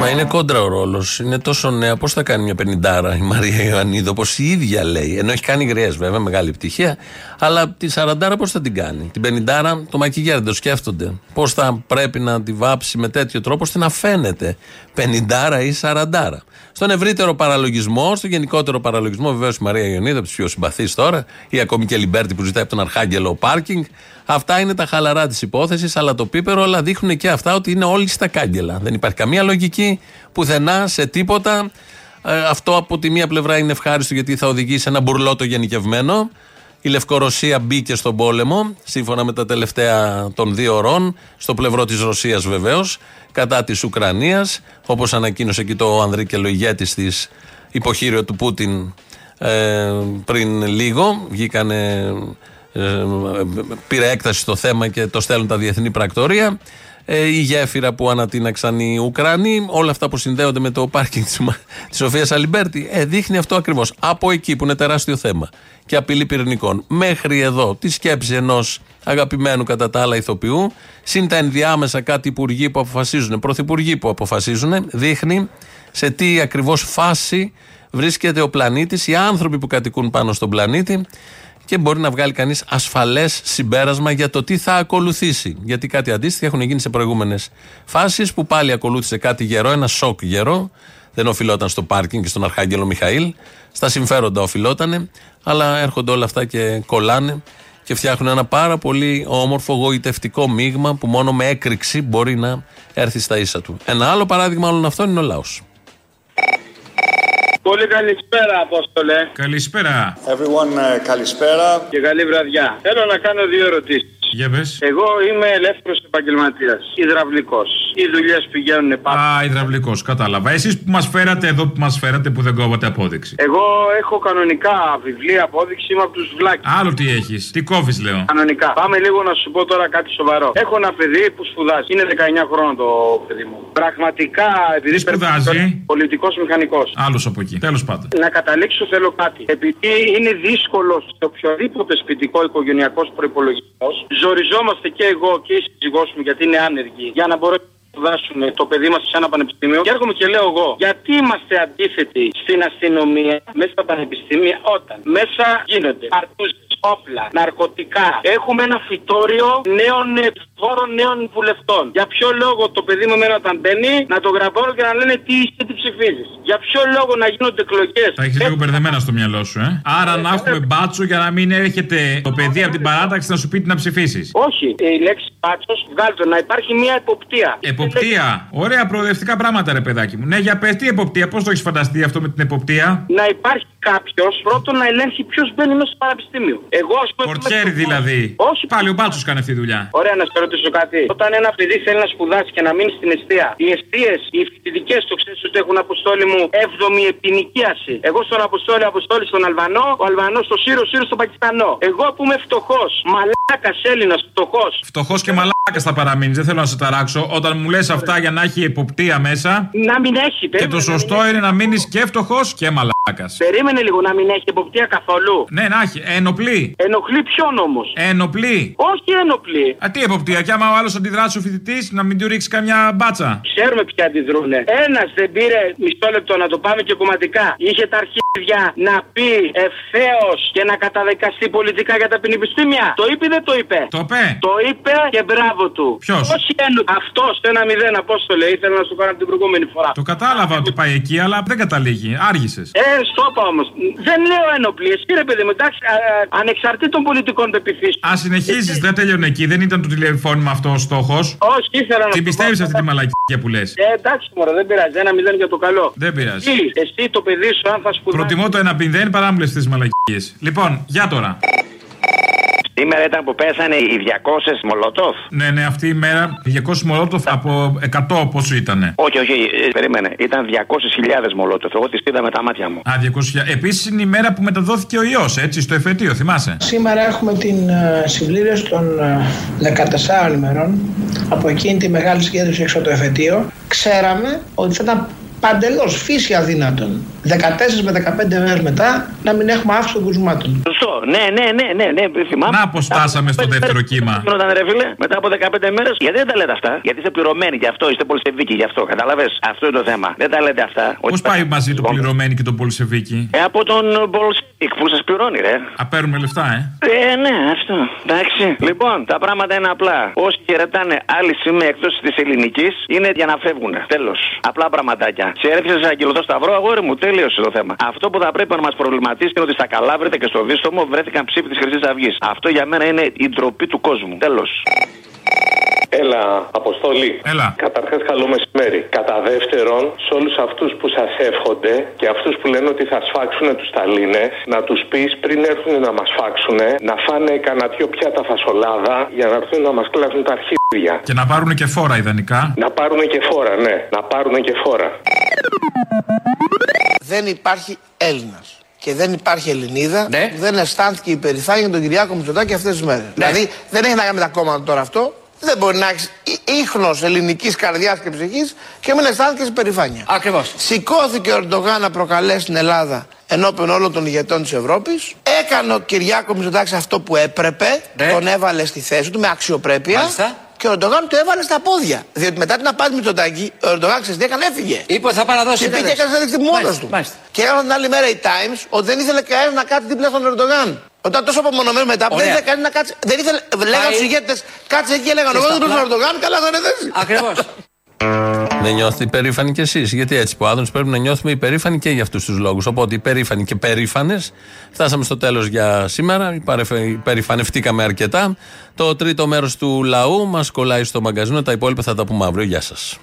Μα είναι κόντρα ο ρόλος. Είναι τόσο νέα. Πώς θα κάνει μια πενιντάρα η Μαρία Ιωαννίδου, όπως η ίδια λέει. Ενώ έχει κάνει γριέ, βέβαια, μεγάλη επιτυχία. Αλλά τη σαραντάρα πώς θα την κάνει; Την πενιντάρα το μακιγιέρ δεν το σκέφτονται. Πώς θα πρέπει να τη βάψει με τέτοιο τρόπο ώστε να φαίνεται πενιντάρα ή σαραντάρα. Στον ευρύτερο παραλογισμό, στο γενικότερο παραλογισμό, βεβαίως η Μαρία Ιωαννίδου, από τις πιο συμπαθείς τώρα, ή ακόμη και η Αλιμπέρτη που ζητάει από τον Αρχάγγελο πάρκινγκ. Αυτά είναι τα χαλαρά της υπόθεσης, αλλά το πίπερο, αλλά δείχνουν και αυτά ότι είναι όλοι στα κάγκελα. Δεν υπάρχει καμία λογική πουθενά σε τίποτα. Ε, αυτό από τη μία πλευρά είναι ευχάριστο γιατί θα οδηγήσει σε ένα μπουρλότο γενικευμένο. Η Λευκορωσία μπήκε στον πόλεμο, σύμφωνα με τα τελευταία των δύο ωρών, στο πλευρό της Ρωσίας βεβαίως, κατά της Ουκρανίας, όπως ανακοίνωσε και το Ανδρίκελο ηγέτη τη υποχείριο του Πούτιν ε, πριν λίγο. Βγήκανε, ε, πήρε έκταση στο θέμα και το στέλνουν τα διεθνή πρακτορία. Ε, η γέφυρα που ανατείναξαν οι Ουκρανοί, όλα αυτά που συνδέονται με το πάρκινγκ της Σοφίας Αλιμπέρτη. Ε, δείχνει αυτό ακριβώς. Από εκεί που είναι τεράστιο θέμα και απειλή πυρηνικών, μέχρι εδώ τη σκέψη ενός αγαπημένου κατά τα άλλα ηθοποιού, συν τα ενδιάμεσα κάτι υπουργοί που αποφασίζουν, πρωθυπουργοί που αποφασίζουν, δείχνει σε τι ακριβώς φάση βρίσκεται ο πλανήτης, οι άνθρωποι που κατοικούν πάνω στον πλανήτη και μπορεί να βγάλει κανείς ασφαλές συμπέρασμα για το τι θα ακολουθήσει. Γιατί κάτι αντίστοιχο έχουν γίνει σε προηγούμενες φάσεις που πάλι ακολούθησε κάτι γερό, ένα σοκ γερό. Δεν οφειλόταν στο πάρκινγκ και στον Αρχάγγελο Μιχαήλ. Στα συμφέροντα οφειλότανε. Αλλά έρχονται όλα αυτά και κολλάνε και φτιάχνουν ένα πάρα πολύ όμορφο γοητευτικό μείγμα που μόνο με έκρηξη μπορεί να έρθει στα ίσα του. Ένα άλλο παράδειγμα όλων αυτών είναι ο λαός. Πολύ καλησπέρα, Απόστολε. Καλησπέρα. Everyone, uh, καλησπέρα. Και καλή βραδιά. Θέλω να κάνω δύο ερωτήσεις. Για πες. Εγώ είμαι ελεύθερος επαγγελματίας. Υδραυλικός. Οι δουλειές πηγαίνουν πάρα Α, υδραυλικός, κατάλαβα. Εσείς που μας φέρατε εδώ που μας φέρατε που δεν κόβατε απόδειξη. Εγώ έχω κανονικά βιβλία απόδειξη, είμαι από τους βλάκες. Άλλο τι έχεις. Τι κόβεις, λέω. Κανονικά. Πάμε λίγο να σου πω τώρα κάτι σοβαρό. Έχω ένα παιδί που σπουδάζει. Είναι 19 χρόνων το παιδί μου. Πραγματικά, επειδή σπουδάζει; Πολιτικός μηχανικός. Άλλος από εκεί. Τέλος πάντων. Να καταλήξω θέλω κάτι. Επειδή είναι δύσκολος σε οποιοδήποτε σπιτικό οικογενειακός προπολογισμό, ζοριζόμαστε και εγώ και η σύζυγός μου γιατί είναι άνεργοι για να μπορέσουμε να σπουδάσουμε το παιδί μας σε ένα πανεπιστήμιο. Και έρχομαι και λέω εγώ, γιατί είμαστε αντίθετοι στην αστυνομία μέσα στα πανεπιστήμια όταν μέσα γίνονται αρτούζες, όπλα, ναρκωτικά. Έχουμε ένα φυτόριο νέων φόρων νέων βουλευτών. Για ποιο λόγο το παιδί μου εμένα όταν μπαίνει να το γραπώνω και να λένε τι είσαι, τι ψηφίζεις. Για ποιο λόγο να γίνονται εκλογές. Τα έχεις λίγο μπερδεμένα στο μυαλό σου, ε. Άρα να έχουμε μπάτσο για να μην έρχεται το παιδί από την παράταξη να σου πει τι να ψηφίσεις. Όχι, η λέξη μπάτσος βγάλτε να υπάρχει μια εποπτεία. Εποπτεία. Ωραία προοδευτικά πράγματα, ρε παιδάκι μου. Ναι, για πες τι εποπτεία, πώς το έχεις φανταστεί αυτό με την εποπτεία; Να υπάρχει κάποιος πρώτον να ελέγχει ποιος μπαίνει μέσα στο πανεπιστήμιο. Εγώ ας πούμε. Πορτιέρι δηλαδή. Όχι. Πάλι ο μπάτσος κάνει αυτή τη δουλειά. Ωραία, να σε ρωτήσω κάτι. Όταν ένα παιδί θέλει να σπουδάσει και να μείνει στην αιστεία, οι αιστείες, οι φοιτητικές, το ξέρεις ότι έχουν αποστόλη μου 7η επινοικίαση. Εγώ στον Αποστόλη, Αποστόλη στον Αλβανό, ο Αλβανός στο Σύρο, Σύρο στον Πακιστανό. Εγώ που είμαι φτωχός, μαλάκας Έλληνας, φτωχός. Φτωχός και μαλάκας θα παραμείνεις, δεν θέλω να σε ταράξω. Όταν μου λες αυτά για να έχει εποπτεία μέσα. Να μην έχει, Και το σωστό είναι να μείνεις και φτωχός και μαλάκας. Περίμενε λίγο να μην έχει εποπτεία καθόλου. Ναι, να έχει. Ενοπλή. Ενοχλεί ποιον όμως; Ενοπλή. Όχι ένοπλη. Α, τι εποπτεία, κι άμα ο άλλος αντιδράσει ο φοιτητής, να μην του ρίξει καμιά μπάτσα. Ξέρουμε ποια αντιδρούνε. Ένας δεν πήρε μισό λεπτό να το πάμε και κομματικά. Είχε τα αρχίδια να πει ευθέως και να καταδικαστεί πολιτικά για τα πανεπιστήμια. Το είπε ή δεν το είπε; Το είπε. Το είπε και μπράβο του. Ποιος; Όχι ένο. Αυτός στο ένα μηδέν απόστολε ήθελα να σου κάνω την προηγούμενη φορά. Το κατάλαβα ότι πάει εκεί, αλλά δεν καταλήγει. Άργησες. Ε, στο είπα όμως. Δεν λέω ένοπλη. Εσύ ρε παιδί μου, εντάξει, α, α, ανεξαρτήτων πολιτικών πεπιθήσεων. Α συνεχίζει, δεν τέλειωνε εκεί. Δεν ήταν το τηλεφώνημα αυτό ο στόχος. Όχι, ήθελα να Την σου πιστεύεις πω- αυτή τη μαλακία που λες; Ε, εντάξει, μωρέ, δεν πειράζει. Ένα μηδέν για το καλό. Δεν πειράζει. Εσύ, εσύ το παιδί σου, αν θα σπουδάσει. Προτιμώ το ένα πινδέν παρά μου λες τις μαλακίες. Λοιπόν, για τώρα. Σήμερα ήταν που πέσανε οι 200 Μολότοφ. Ναι, ναι, αυτή η μέρα 200 μολότοφ από 100 πόσο ήτανε; Όχι, όχι, ε, περίμενε. Ήταν 200.000 Μολότοφ. Εγώ τις είδα με τα μάτια μου. Α, 200. Επίσης είναι η μέρα που μεταδόθηκε ο ιός, έτσι, στο εφετείο, θυμάσαι; Σήμερα έχουμε την ε, συμπλήρωση των ε, 14 ημερών από εκείνη τη μεγάλη συγκέντρωση έξω από το εφετείο. Ξέραμε ότι θα ήταν παντελώς φύση αδύνατον 14 με 15 μέρες μετά να μην έχουμε αύξηση των κρουσμάτων. Σωστό. Ναι, ναι, ναι, ναι, ναι, θυμάμαι. Να αποστάσαμε στο δεύτερο κύμα. Γινόταν ρε φίλε, μετά από 15 μέρες. Γιατί δεν τα λέτε αυτά; Γιατί είστε πληρωμένοι γι' αυτό, είστε πολυσεβίκοι γι' αυτό. Κατάλαβες; Αυτό είναι το θέμα. Δεν τα λέτε αυτά. Πώς πάει μαζί το πληρωμένη και το Πολυσεβίκη; Ε, από τον Πολσεβίκ που σας πληρώνει, ρε. Α, παίρνουμε λεφτά, ε. Ε, ναι, αυτό. Εντάξει. Λοιπόν, τα πράγματα είναι απλά. Όσοι χαιρετάνε άλλη σημαία εκτός της ελληνικής είναι για να φεύγουν. Τέλος. Απλά πραγματάκια. Σε έρθεις σε αγγελωτό σταυρό, αγόρι μου, τέλειωσε το θέμα. Αυτό που θα πρέπει να μας προβληματίσει είναι ότι στα Καλάβρητα και στο Δίστομο βρέθηκαν ψήφοι της Χρυσής Αυγής. Αυτό για μένα είναι η ντροπή του κόσμου. Τέλος. Έλα, Αποστολή. Έλα. Καταρχάς, καλό μεσημέρι. Κατά δεύτερον, σε όλους αυτούς που σας εύχονται και αυτούς που λένε ότι θα σφάξουν τους Σταλίνε, να τους πεις πριν έρθουν να μας φάξουν, να φάνε κανένα δυο πιάτα φασολάδα για να έρθουν να μας κλάσουν τα αρχίδια. Και να πάρουν και φόρα ιδανικά. Να πάρουν και φόρα, ναι. Να πάρουν και φόρα. Δεν υπάρχει Έλληνας. Και δεν υπάρχει Ελληνίδα που δεν αισθάνθηκε υπερηφάνεια για τον Κυριάκο Μητσοτάκη αυτές τις μέρες. Δηλαδή δεν έχει να κάνει με τα κόμματα τώρα αυτό. Δεν μπορεί να έχεις ίχνος ελληνικής καρδιάς και ψυχής και μην αισθάνεσαι περηφάνεια. Ακριβώς. Σηκώθηκε ο Ερντογάν να προκαλέσει την Ελλάδα ενώπιον όλων των ηγετών της Ευρώπης. Έκανε ο Κυριάκος Μητσοτάκης αυτό που έπρεπε. Τον έβαλε στη θέση του με αξιοπρέπεια. Μάλιστα. Και ο Ερντογάν το έβαλε στα πόδια. Διότι μετά την απάντηση Μητσοτάκη, ο Ερντογάν ξέρεις τι έκανε, έφυγε. Είπε ότι θα παραδώσει Και πήγε την και έκανε συνέντευξη μόνος Μάλιστα, του. μάλιστα. Και έγραψαν την άλλη μέρα οι Times ότι δεν ήθελε κανένα να κάτσει δίπλα στον Ερντογάν. Όταν τόσο απομονωμένος μετά, δεν Ωραία. ήθελε κανένα να κάτσει. Δεν ήθελε. Λέγανε στους ηγέτες, κάτσε εκεί και λέγανε Εγώ Και δεν στα τον πλά- Ερντογάν, καλά θα είναι θέση. Ακριβώς. [LAUGHS] Δεν νιώθετε υπερήφανοι κι εσείς. Γιατί έτσι που Άδωνη πρέπει να νιώθουμε υπερήφανοι και για αυτούς τους λόγους. Οπότε υπερήφανοι και περήφανες. Φτάσαμε στο τέλος για σήμερα. Υπαρεφε- Υπερηφανευτήκαμε αρκετά. Το τρίτο μέρος του λαού μας κολλάει στο μαγκαζίνο. Τα υπόλοιπα θα τα πούμε αύριο. Γεια σας.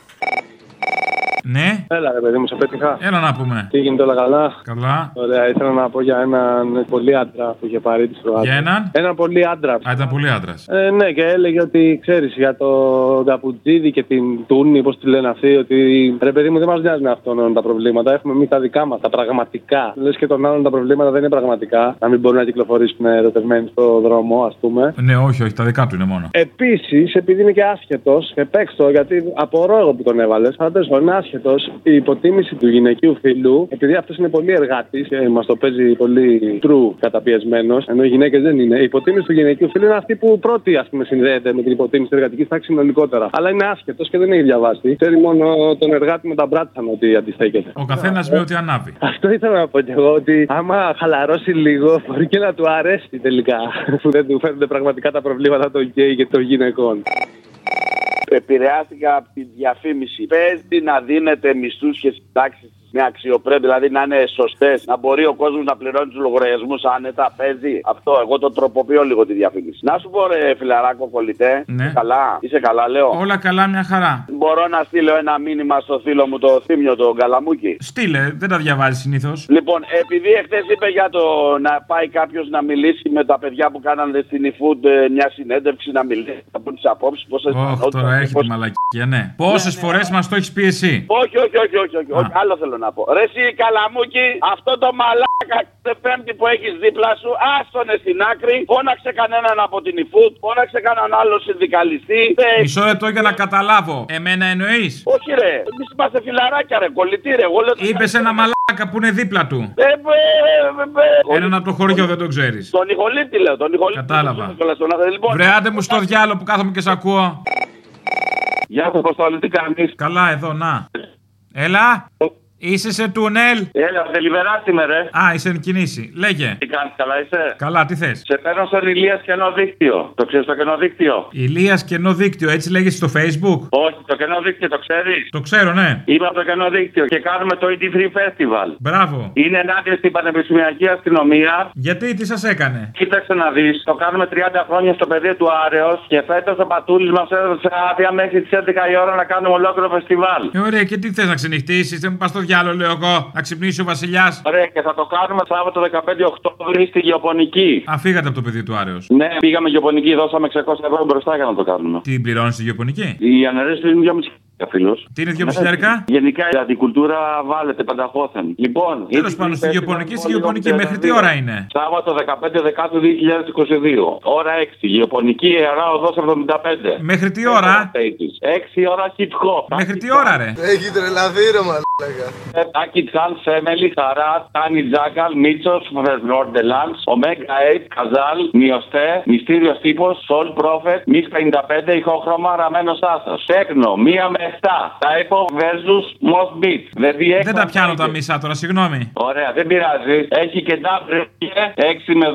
Ναι, Έλα, ρε παιδί μου, σε πέτυχα. έλα να πούμε. Τι γίνεται όλα καλά; Καλά. Ωραία, ήθελα να πω για έναν πολύ άντρα που είχε πάρει τη Κροάτια. Για έναν; Έναν πολύ άντρα. Α, ήταν πολύ άντρας. Ε, ναι, και έλεγε ότι ξέρεις για τον Καπουτζίδη και την Τούνη, πώς τη λένε αυτοί, ότι ρε παιδί μου δεν μας νοιάζουν αυτόν τα προβλήματα. Έχουμε εμείς τα δικά μας, τα πραγματικά. Λες και των άλλων τα προβλήματα δεν είναι πραγματικά. Να μην μπορούν να κυκλοφορήσουν ερωτευμένοι στο δρόμο, ας πούμε. Ναι, όχι, όχι, τα δικά του είναι μόνο. Επίσης, επειδή είναι και άσχετος, και παίξω γιατί απορώ εγώ που τον έβαλες, αλλά τέλο πάντων είναι άσχετος, η υποτίμηση του γυναικείου φίλου, επειδή αυτός είναι πολύ εργάτης και μας το παίζει πολύ true καταπιεσμένος, ενώ οι γυναίκες δεν είναι, η υποτίμηση του γυναικείου φίλου είναι αυτή που πρώτη ας πούμε, συνδέεται με την υποτίμηση της εργατικής τάξης συνολικότερα. Αλλά είναι άσχετο και δεν έχει διαβάσει. Ξέρει μόνο τον εργάτη με τα μπράτσα ότι αντιστέκεται. Ο καθένας με ό,τι ανάβει. Αυτό ήθελα να πω κι εγώ ότι άμα χαλαρώσει λίγο μπορεί και να του αρέσει τελικά που δεν του φαίνονται πραγματικά τα προβλήματα των γκέι και των γυναικών. Επηρεάστηκα από τη διαφήμιση. Παίζει να δίνετε μισθούς και συντάξεις με αξιοπρέπεια, δηλαδή να είναι σωστές, να μπορεί ο κόσμος να πληρώνει τους λογαριασμούς άνετα. Παίζει αυτό. Εγώ το τροποποιώ λίγο τη διαφήμιση. Να σου πω, ρε φιλαράκο κολλητέ. Ναι. Καλά, είσαι καλά, λέω. Όλα καλά, μια χαρά. Μπορώ να στείλω ένα μήνυμα στο φίλο μου το Θύμιο, τον Καλαμούκι. Στείλε, δεν τα διαβάζεις συνήθως. Λοιπόν, επειδή εχθές είπε για το να πάει κάποιος να μιλήσει με τα παιδιά που κάνανε στην eFood ε, μια συνέντευξη, να μιλήσει, να πούν τις απόψεις, πώ Όχι, τώρα έρχεται η μαλακία, ναι. Πόσες φορές μας το έχεις πει εσύ; Όχι, όχι, όχι, όχι, όχι, όχι. άλλο θέλω να πω. Ρε εσύ Καλαμούκι, αυτό το μαλάκα κάθε πέμπτη που έχεις δίπλα σου, άστονε στην άκρη, φώναξε κανέναν από την eFood, φώναξε κανέναν άλλο συνδικαλιστή. Ε, Μισό λεπτό για να καταλάβω. Εμένα εννοείς; Όχι ρε, εμείς είμαστε φιλαράκια ρε, κολλητή ρε, εγώ λέω... Είπες ένα μαλάκα που είναι δίπλα του. Ε, ε, ε, ε, Έναν από το χωριό δεν το ξέρεις. Τον Ιχολίτη λέω, τον Ιχολίτη. Κατάλαβα. Λοιπόν, Βρε, άντε μου στο διάλογο που κάθομαι και σ' ακούω. Γεια σου, Αποστόλη, τι κάνεις; Καλά, εδώ, να. Έλα. Είσαι σε τούνελ; Έλα, δελιβεράς είμαι ρε. Α, είσαι εν κινήσει. Λέγε. Τι κάνεις, καλά είσαι; Καλά, τι θες; Σε παίρνω στον Ηλίας κενό δίκτυο. Το ξέρεις το κενό δίκτυο; Ηλίας κενό δίκτυο, έτσι λέγεται στο facebook; Όχι, το κενό δίκτυο το ξέρεις; Το ξέρω, ναι. Είμαι από το κενό δίκτυο και κάνουμε το ET Free Festival. Μπράβο. Είναι ενάντια στην πανεπιστημιακή αστυνομία. Γιατί, τι σας έκανε; Κοίταξε να δεις, το κάνουμε 30 χρόνια στο πεδίο του Άρεος και φέτος ο Πατούλης μας έδωσε άδεια μέχρι τις 11 η ώρα να κάνουμε ολόκληρο φεστιβάλ. Ε, ωραία, και τι θες να ξενυχτήσεις, δεν μου πας στο διάλογο, λέω εγώ. Να ξυπνήσει ο Βασιλιάς. Ωραία, και θα το κάνουμε Σάββατο 15 Οκτώβρη στη Γεωπονική. Α, φύγατε από το παιδί του Άρεος. Ναι, πήγαμε Γεωπονική, δώσαμε 600 ευρώ μπροστά για να το κάνουμε. Τι πληρώνεις στη γεωπονική; Η αναρρέωση είναι 2,5 φίλο. Τι είναι 2,5 χιλιάρικα; Γενικά η αντικουλτούρα βάλετε πανταχώθεν. Λοιπόν, Τέλος πάντων, στη γεωπονική, στη γεωπονική, μέχρι τι ώρα είναι; Σάββατο 15 Δεκάτου 2022. Ώρα 6. Γεωπονική Ιερά Οδός 75. Μέχρι τι ώρα; 6 ώρα hip hop. Μέχρι τι ώρα, ρε; Έχει τρελαθεί ρε μαλάκα. Τάκι Τσάν, Σέμελι, Χαρά, Τάνι Τζάκαλ, Μίτσος, Φερνόρντελαντ, Ομέγα 8, Καζάλ, Μιωστέ, Μυστήριος Τύπος, Σολ Πρόφετ, Μιχ 55, Ηχόχρωμα, Ραμμένο Άσο. Τέκνο, 1 με 7. Τάιπο versus Most Beat. Δηλαδή Δεν τα πιάνω τα μισά τώρα, συγγνώμη. Ωραία, δεν πειράζει. Έχει και double 6 με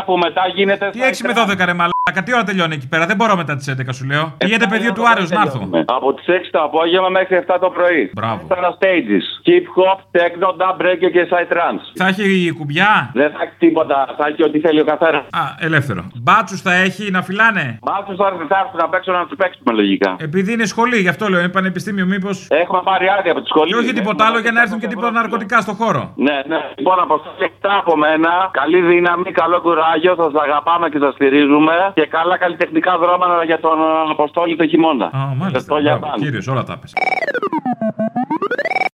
12 που μετά γίνεται. Τι 6 με 12 ρε μαλάκα, τι ώρα τελειώνει εκεί πέρα, δεν μπορώ μετά τις 11 σου λέω. Πήγαινε πεδίο του Άρεο να έρθω. Από τις 6 το απόγευμα μέχρι 7 το πρωί. Μπράβο. Τέσσερα stages. Hip hop, techno, dub break και side trance. Θα έχει κουμπιά; Δεν θα έχει τίποτα. Θα έχει ό,τι θέλει ο καθένας. Α, ελεύθερο. Μπάτσους θα έχει να φυλάνε; Μπάτσους θα έρθουν θα έρθουν να παίξουν να τους παίξουμε λογικά. Επειδή είναι σχολή, γι' αυτό λέω, είναι πανεπιστήμιο, μήπω. Έχουμε πάρει άδεια από τη σχολή. Και όχι τίποτα άλλο για να έρθουν και τίποτα ναρκωτικά στο χώρο. Ναι, ναι. Λοιπόν, αποστολή από μένα. Καλή δύναμη, καλό κουράγιο. Σας αγαπάμε και σας στηρίζουμε και καλά καλλιτεχνικά δρόμενα για τον Αποστόλη το χειμώνα. Α, μάλιστα. Κυρίω όλα τα πες.